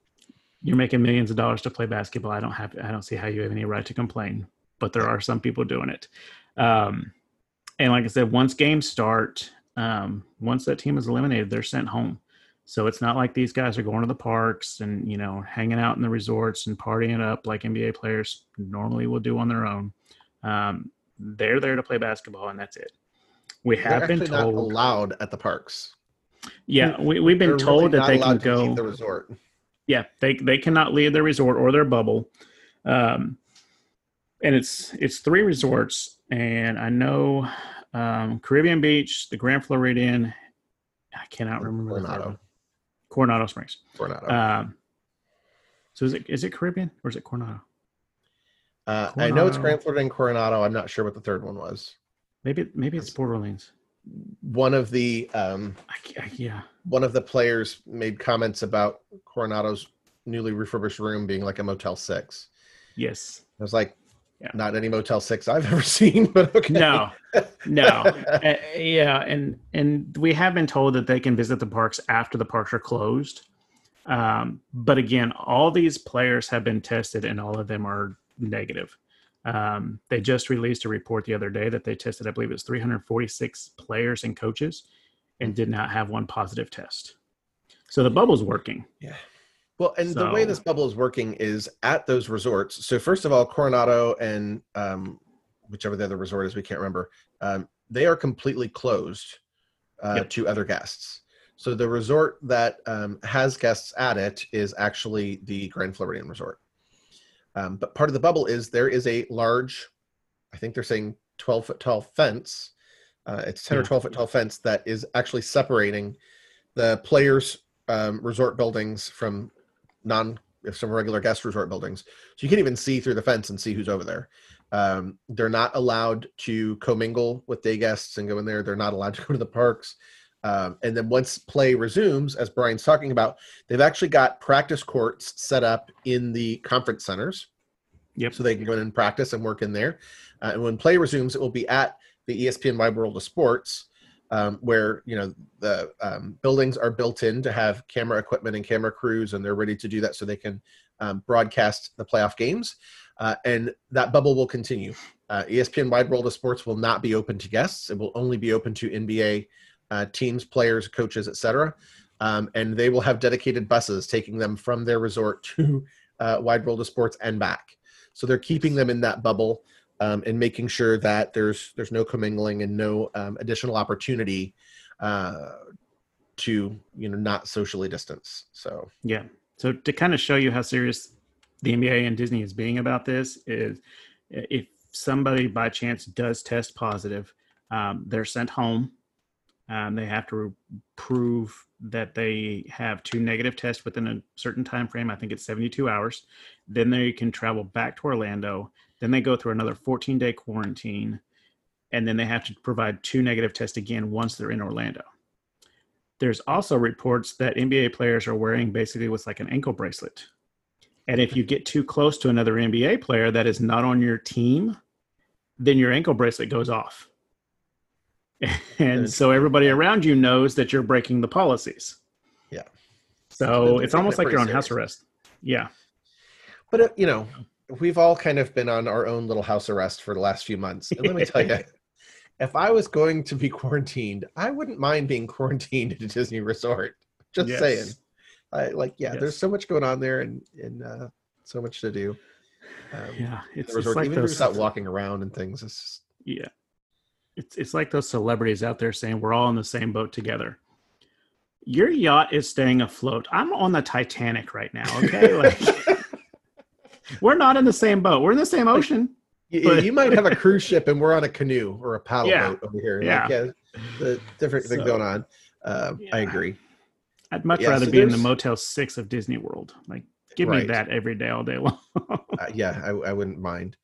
you're making millions of dollars to play basketball. I don't have, I don't see how you have any right to complain, but there are some people doing it. Um, and like I said, once games start, um, once that team is eliminated, they're sent home. So it's not like these guys are going to the parks and you know hanging out in the resorts and partying up like NBA players normally will do on their own. Um, they're there to play basketball, and that's it. We have been told allowed at the parks. Yeah, we, we've been they're told really that they can go the resort yeah, they they cannot leave their resort or their bubble. Um, and it's it's three resorts, and I know um, Caribbean Beach, the Grand Floridian. I cannot remember Coronado. Coronado Springs. Coronado. Um, so is it is it Caribbean or is it Coronado? Uh? I know it's Grand Floridian Coronado. I'm not sure what the third one was. Maybe maybe it's Port Orleans. One of the um, I, I, yeah one of the players made comments about Coronado's newly refurbished room being like a Motel Six. Yes, I was like, yeah. not any Motel Six I've ever seen, but okay. No, no, uh, yeah, and and we have been told that they can visit the parks after the parks are closed. Um, but again, all these players have been tested, and all of them are negative. Um, they just released a report the other day that they tested, I believe it was 346 players and coaches, and did not have one positive test. So the bubble's working. Yeah. Well, and so, the way this bubble is working is at those resorts. So first of all, Coronado and um, whichever the other resort is, we can't remember. Um, they are completely closed uh, yep. to other guests. So the resort that um, has guests at it is actually the Grand Floridian Resort. Um, but part of the bubble is there is a large, I think they're saying 12 foot tall fence uh, it's 10 yeah. or 12 foot tall fence that is actually separating the players' um, resort buildings from non if some regular guest resort buildings. So you can't even see through the fence and see who's over there. Um, they're not allowed to commingle with day guests and go in there. They're not allowed to go to the parks. Um, and then once play resumes, as Brian's talking about, they've actually got practice courts set up in the conference centers. Yep. So they can go in and practice and work in there. Uh, and when play resumes, it will be at the ESPN Wide World of Sports, um, where you know the um, buildings are built in to have camera equipment and camera crews, and they're ready to do that so they can um, broadcast the playoff games. Uh, and that bubble will continue. Uh, ESPN Wide World of Sports will not be open to guests. It will only be open to NBA uh, teams, players, coaches, etc. Um, and they will have dedicated buses taking them from their resort to uh, Wide World of Sports and back. So they're keeping them in that bubble um, and making sure that there's there's no commingling and no um, additional opportunity uh, to you know not socially distance. So yeah. So to kind of show you how serious the NBA and Disney is being about this is if somebody by chance does test positive, um, they're sent home. Um, they have to prove that they have two negative tests within a certain time frame. I think it's 72 hours. Then they can travel back to Orlando. Then they go through another 14 day quarantine, and then they have to provide two negative tests again once they're in Orlando. There's also reports that NBA players are wearing basically what's like an ankle bracelet. And if you get too close to another NBA player that is not on your team, then your ankle bracelet goes off and so everybody around you knows that you're breaking the policies. Yeah. So it's almost like you're on house arrest. Yeah. But uh, you know, we've all kind of been on our own little house arrest for the last few months. And let me tell you, if I was going to be quarantined, I wouldn't mind being quarantined at a Disney resort. Just yes. saying. I like, yeah, yes. there's so much going on there and and uh, so much to do. Um, yeah, it's, it's like even those, walking around and things. It's just, yeah, it's it's like those celebrities out there saying we're all in the same boat together. Your yacht is staying afloat. I'm on the Titanic right now. Okay, like, we're not in the same boat. We're in the same ocean. You, but... you might have a cruise ship and we're on a canoe or a paddle yeah. boat over here. Yeah, like, yeah the different so, thing going on. Uh, yeah. I agree. I'd much yeah, rather so be in the Motel Six of Disney World. Like, give right. me that every day, all day long. uh, yeah, I, I wouldn't mind.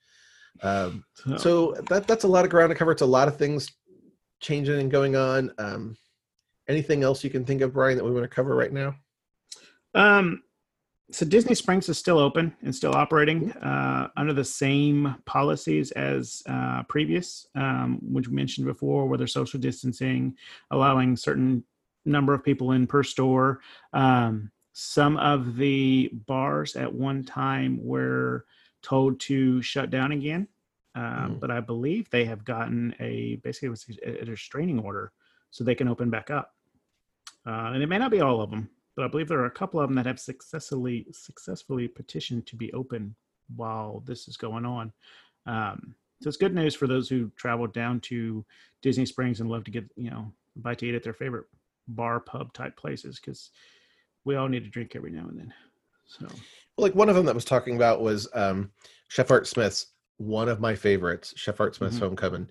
Um, so, so that that's a lot of ground to cover. It's a lot of things changing and going on. Um, anything else you can think of, Brian, that we want to cover right now? Um, so Disney Springs is still open and still operating uh, under the same policies as uh, previous, um, which we mentioned before, where they're social distancing, allowing certain number of people in per store. Um, some of the bars at one time were told to shut down again. Um, mm. But I believe they have gotten a basically was a, a restraining order so they can open back up. Uh, and it may not be all of them, but I believe there are a couple of them that have successfully successfully petitioned to be open while this is going on. Um, so it's good news for those who travel down to Disney Springs and love to get you know a bite to eat at their favorite bar pub type places because we all need to drink every now and then. So like one of them that was talking about was um, Chef Art Smith's one of my favorites, Chef Art Smith's mm-hmm. Homecoming.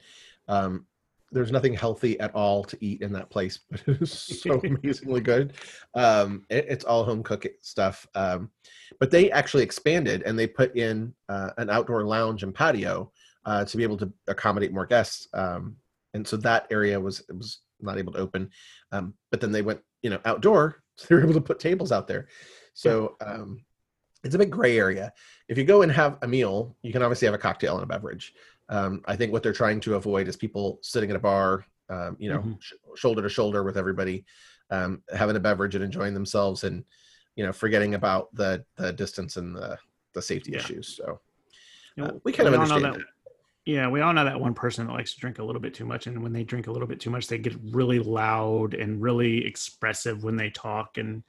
Um, there's nothing healthy at all to eat in that place, but it is so amazingly good. Um, it, it's all home cooked stuff. Um, but they actually expanded and they put in uh, an outdoor lounge and patio uh, to be able to accommodate more guests. Um, and so that area was was not able to open. Um, but then they went, you know, outdoor, so they were able to put tables out there. So um, it's a big gray area. If you go and have a meal, you can obviously have a cocktail and a beverage. Um, I think what they're trying to avoid is people sitting at a bar, um, you know, mm-hmm. sh- shoulder to shoulder with everybody, um, having a beverage and enjoying themselves, and you know, forgetting about the the distance and the the safety yeah. issues. So uh, we kind we of understand that. that. Yeah, we all know that one person that likes to drink a little bit too much, and when they drink a little bit too much, they get really loud and really expressive when they talk, and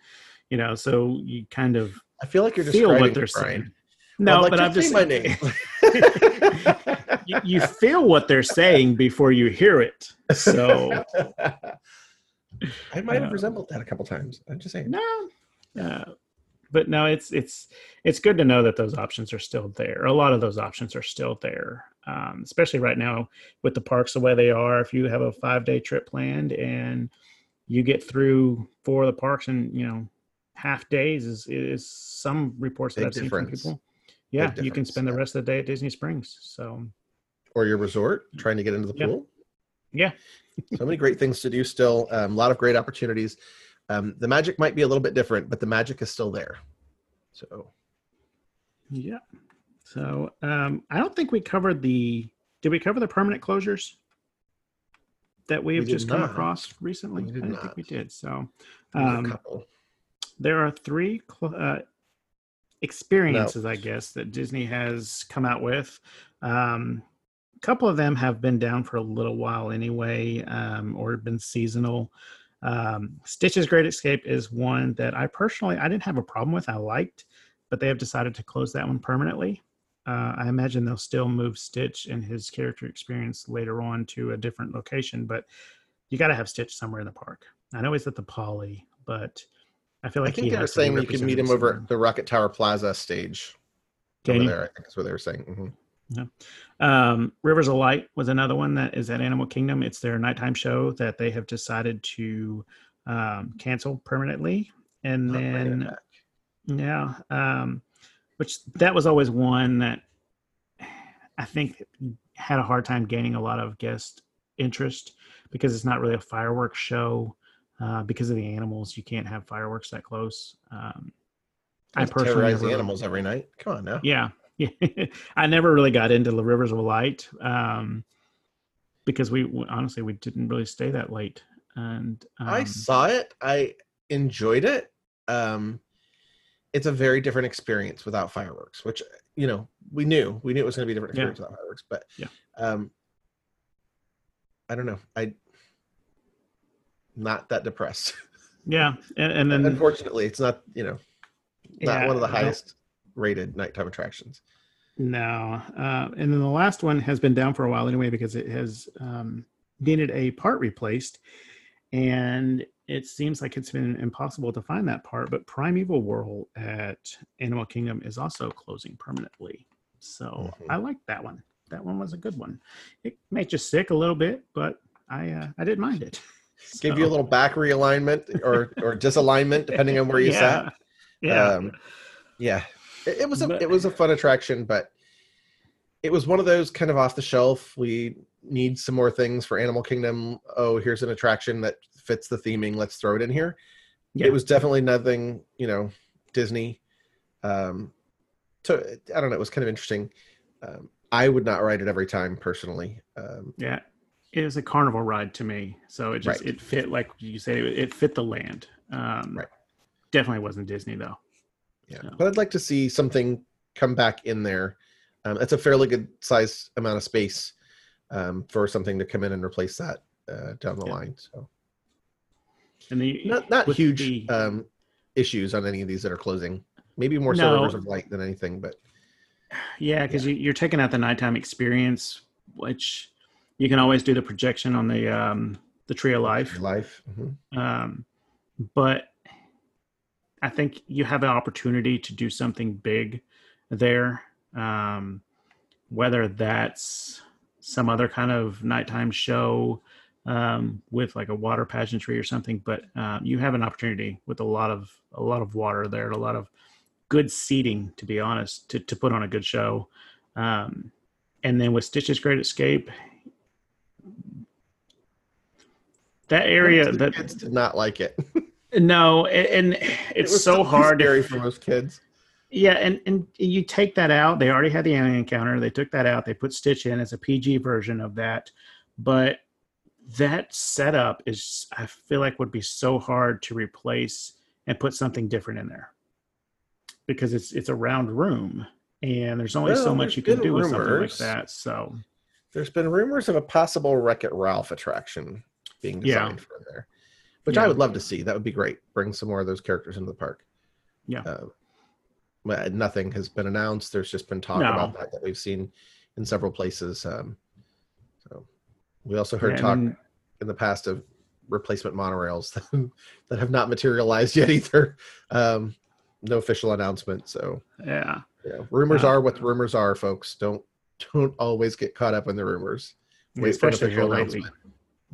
you know, so you kind of I feel like you're feel what they're saying. No, like but I'm just my name. you, you, feel what they're saying before you hear it. So I might have uh, resembled that a couple times. I'm just saying. No, uh, but no, it's it's it's good to know that those options are still there. A lot of those options are still there, um, especially right now with the parks the way they are. If you have a five day trip planned and you get through four of the parks and you know half days is is some reports Big that I've difference. seen from people. Yeah, you can spend the rest of the day at Disney Springs. So, or your resort, trying to get into the yeah. pool. Yeah, so many great things to do. Still, um, a lot of great opportunities. Um, the magic might be a little bit different, but the magic is still there. So, yeah. So um, I don't think we covered the. Did we cover the permanent closures that we've we just come not. across recently? I didn't not. think we did. So, um, there are three uh, experiences, no. I guess, that Disney has come out with. Um, a couple of them have been down for a little while anyway, um, or been seasonal. Um, Stitch's Great Escape is one that I personally I didn't have a problem with. I liked, but they have decided to close that one permanently. Uh, I imagine they'll still move Stitch and his character experience later on to a different location, but you got to have Stitch somewhere in the park. I know he's at the Poly, but I feel like I think they were saying you could meet him over the Rockettower Plaza stage. Can over you? there, I think is what they were saying. Mm-hmm. Um, Rivers of Light was another one that is at Animal Kingdom. It's their nighttime show that they have decided to um, cancel permanently. And Not then, yeah, um, which that was always one that I think had a hard time gaining a lot of guest interest because it's not really a fireworks show. Uh, because of the animals, you can't have fireworks that close. Um, I personally terrorize the animals every night. Come on now. yeah, yeah. I never really got into the Rivers of Light um, because we honestly we didn't really stay that late, and um, I saw it. I enjoyed it. Um, it's a very different experience without fireworks, which you know we knew we knew it was going to be a different Yeah. experience without fireworks. But Yeah. um, I don't know. I not that depressed. yeah, and, and then Unfortunately, it's not you know not yeah, one of the no- highest rated nighttime attractions. No, uh, and then the last one has been down for a while anyway because it has um, needed a part replaced, and it seems like it's been impossible to find that part. But Primeval Whirl at Animal Kingdom is also closing permanently, so Mhm. I like that one. That one was a good one. It makes you sick a little bit, but I uh, I didn't mind it. Give you a little back realignment or or disalignment depending on where you sat. Yeah, Um, yeah, it, it was a But- it was a fun attraction, but it was one of those kind of off the shelf. We need some more things for Animal Kingdom. Oh, here's an attraction that fits the theming. Let's throw it in here. yeah. It was definitely nothing, you know, Disney. Um, so I don't know. It was kind of interesting. Um, I would not ride it every time personally. Um, Yeah, it was a carnival ride to me, so it just Right. it fit like you say it, it fit the land. Um, Right. Definitely wasn't Disney though. yeah, Yeah. but I'd like to see something come back in there. Um, it's a fairly good size amount of space um, for something to come in and replace that uh, down the Yeah. line. So And the not not huge the- um, issues on any of these that are closing. Maybe more so No. Of Light than anything, but yeah, because you, you're taking out the nighttime experience, which you can always do the projection on the um, the Tree of Life. life. mhm. um, but I think you have an opportunity to do something big there. Um, whether that's some other kind of nighttime show um, with like a water pageantry or something, but um, you have an opportunity with a lot of a lot of water there, a lot of good seating, to be honest, to to put on a good show. Um, and then with Stitch's Great Escape, that area The that kids did not like it. no, and It it's was so hard. scary for most kids. yeah, and and you take that out. They already had the alien encounter. They took that out. They put Stitch in as a PG version of that, but that setup is, I feel like, would be so hard to replace and put something different in there because it's it's a round room and there's only so much you can do with something like that. So There's been rumors of a possible Wreck It Ralph attraction being Yeah. designed for there, which I would love to see. That would be great. Bring some more of those characters into the park. Yeah. Um, but nothing has been announced. There's just been talk No. about that that we've seen in several places. Um, so we also heard yeah, talk and- in the past of replacement monorails that have not materialized yet either. Um, no official announcement. So yeah. yeah, rumors Uh, are what rumors are, folks. Don't don't always get caught up in the rumors. Wait for an especially official lately. announcement.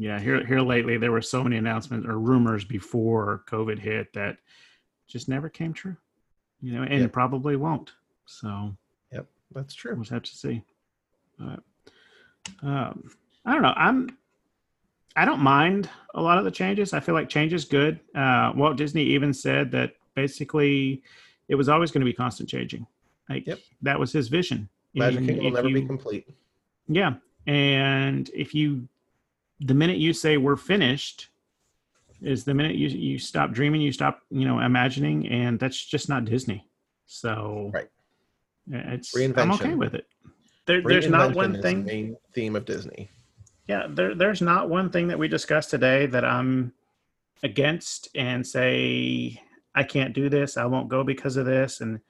Yeah, here here lately there were so many announcements or rumors before COVID hit that just never came true. You know, and Yep. probably won't. So Yep, That's true. we'll have to see. But um, I don't know. I'm I don't mind a lot of the changes. I feel like change is good. Uh, Walt Disney even said that basically it was always going to be constant changing. Like Yep. that was his vision. Magic Kingdom will never be complete. yeah. And if you, the minute you say we're finished, is the minute you you stop dreaming, you stop you know imagining, and that's just not Disney. So Right. it's I'm okay with it. There, there's not one thing. The main theme of Disney. Yeah, there, there's not one thing that we discussed today that I'm against and say I can't do this. I won't go because of this. And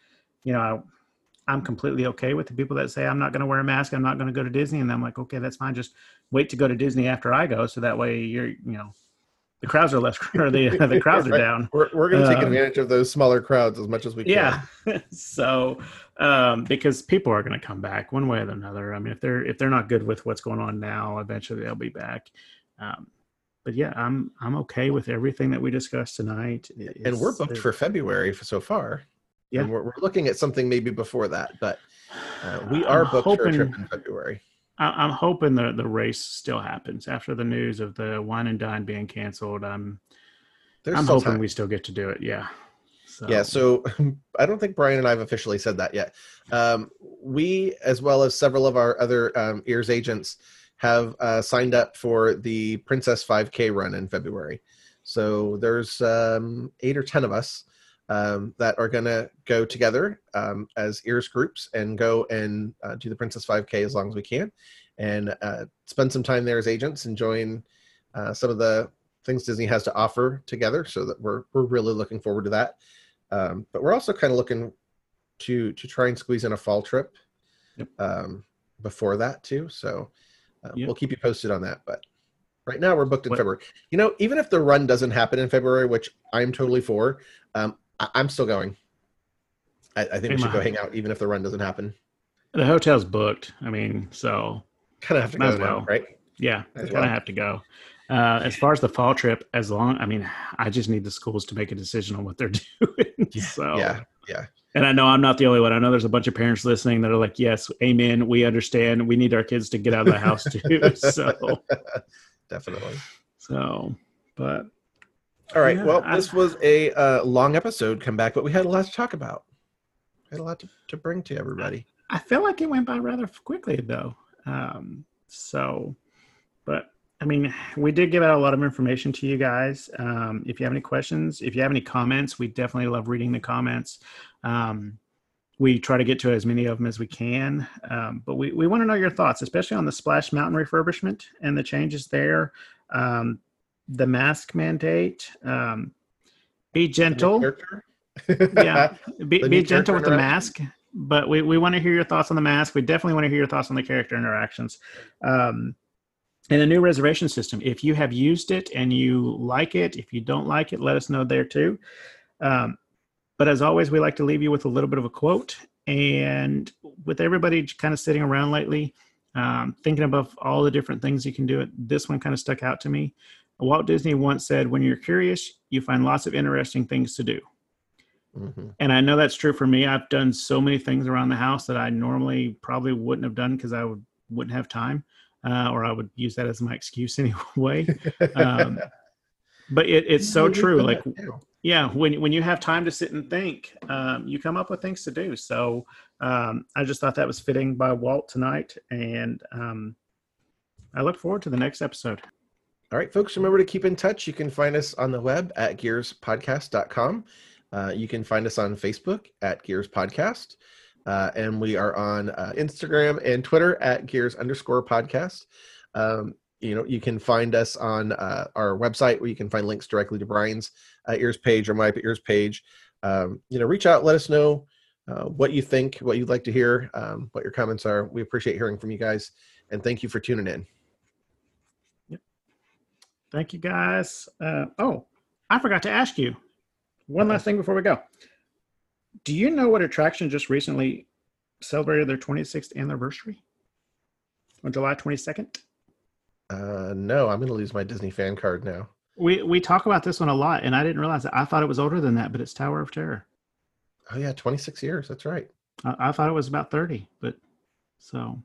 you know, I, I'm completely okay with the people that say I'm not going to wear a mask. I'm not going to go to Disney. And I'm like, okay, that's fine. Just wait to go to Disney after I go, so that way you're, you know, the crowds are less, or the the crowds are down. We're, we're going to take Um, advantage of those smaller crowds as much as we can. Yeah. so um, because people are going to come back one way or another. I mean, if they're if they're not good with what's going on now, eventually they'll be back. Um, but yeah, I'm I'm okay with everything that we discussed tonight. and we're booked for February so far. Yeah. And we're, we're looking at something maybe before that, but uh, we I'm are booked for a trip in February. I- I'm hoping the the race still happens after the news of the wine and dine being canceled. I'm There's I'm hoping time. we still get to do it. Yeah. So, Yeah, so I don't think Brian and I have officially said that yet. Um, we, as well as several of our other um, ears agents, have uh, signed up for the Princess 5K run in February. So there's um, eight or ten of us um, that are going to go together um, as ears groups and go and uh, do the Princess 5K as long as we can, and uh, spend some time there as agents, enjoying uh, some of the things Disney has to offer together. So that we're we're really looking forward to that. Um, but we're also kind of looking to to try and squeeze in a fall trip Yep. um, before that too. So uh, Yep. we'll keep you posted on that. But right now we're booked in What- February. You know, even if the run doesn't happen in February, which I'm totally for, um, I, I'm still going. I, I think we should go hang out even if the run doesn't happen. The hotel's booked. I mean, so Kind of have to go as now, well. right? yeah, kind of well. have to go. Uh, as far as the fall trip, as long, I mean, I just need the schools to make a decision on what they're doing. so, Yeah, yeah. And I know I'm not the only one. I know there's a bunch of parents listening that are like, yes, amen. We understand. We need our kids to get out of the house too. so, Definitely. so, but All right. Yeah, well, I- this was a uh, long episode. Come back, but we had a lot to talk about. We had a lot to, to bring to everybody. I feel like it went by rather quickly though. Um, so, but I mean, we did give out a lot of information to you guys. Um, if you have any questions, if you have any comments, we definitely love reading the comments. Um, we try to get to as many of them as we can, um, but we, we want to know your thoughts, especially on the Splash Mountain refurbishment and the changes there. The mask mandate. Um, be gentle. yeah be, be gentle with the mask but we, we want to hear your thoughts on the mask. We definitely want to hear your thoughts on the character interactions. Um, and the new reservation system if you have used it and you like it if you don't like it let us know there too. Um, but as always we like to leave you with a little bit of a quote. And with everybody kind of sitting around lately um, thinking about all the different things you can do it this one kind of stuck out to me walt disney once said when you're curious you find lots of interesting things to do Mhm. and I know that's true for me. I've done so many things around the house that I normally probably wouldn't have done because I would wouldn't have time, uh, or I would use that as my excuse anyway. Um, but it, it's so true. Like, yeah, when when you have time to sit and think, um, you come up with things to do. So um, I just thought that was fitting by Walt tonight, and um, I look forward to the next episode. All right, folks, remember to keep in touch. You can find us on the web at gearspodcast.com. Uh, you can find us on Facebook at Gears Podcast. Uh, and we are on uh, Instagram and Twitter at Gears underscore podcast. Um, you know, you can find us on uh, our website where you can find links directly to Brian's uh, Ears page or my Ears page. Um, you know, reach out, let us know uh, what you think, what you'd like to hear, um, what your comments are. We appreciate hearing from you guys. And thank you for tuning in. Thank you, guys. Uh, oh, I forgot to ask you one last thing before we go. Do you know what attraction just recently celebrated their 26th anniversary on July 22nd? Uh, no, I'm going to lose my Disney fan card now. We we talk about this one a lot, and I didn't realize it. I thought it was older than that, but it's Tower of Terror. Oh yeah, 26 years. That's right. I, I thought it was about 30, but so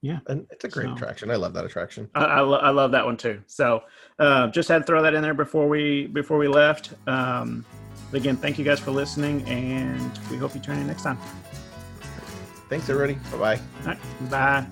Yeah and it's a great So- attraction. I love that attraction. I, I, lo- I love that one too. So uh, just had to throw that in there before we before we left. Um, again, thank you guys for listening, and we hope you tune in next time. Thanks everybody. Bye bye. All right, bye.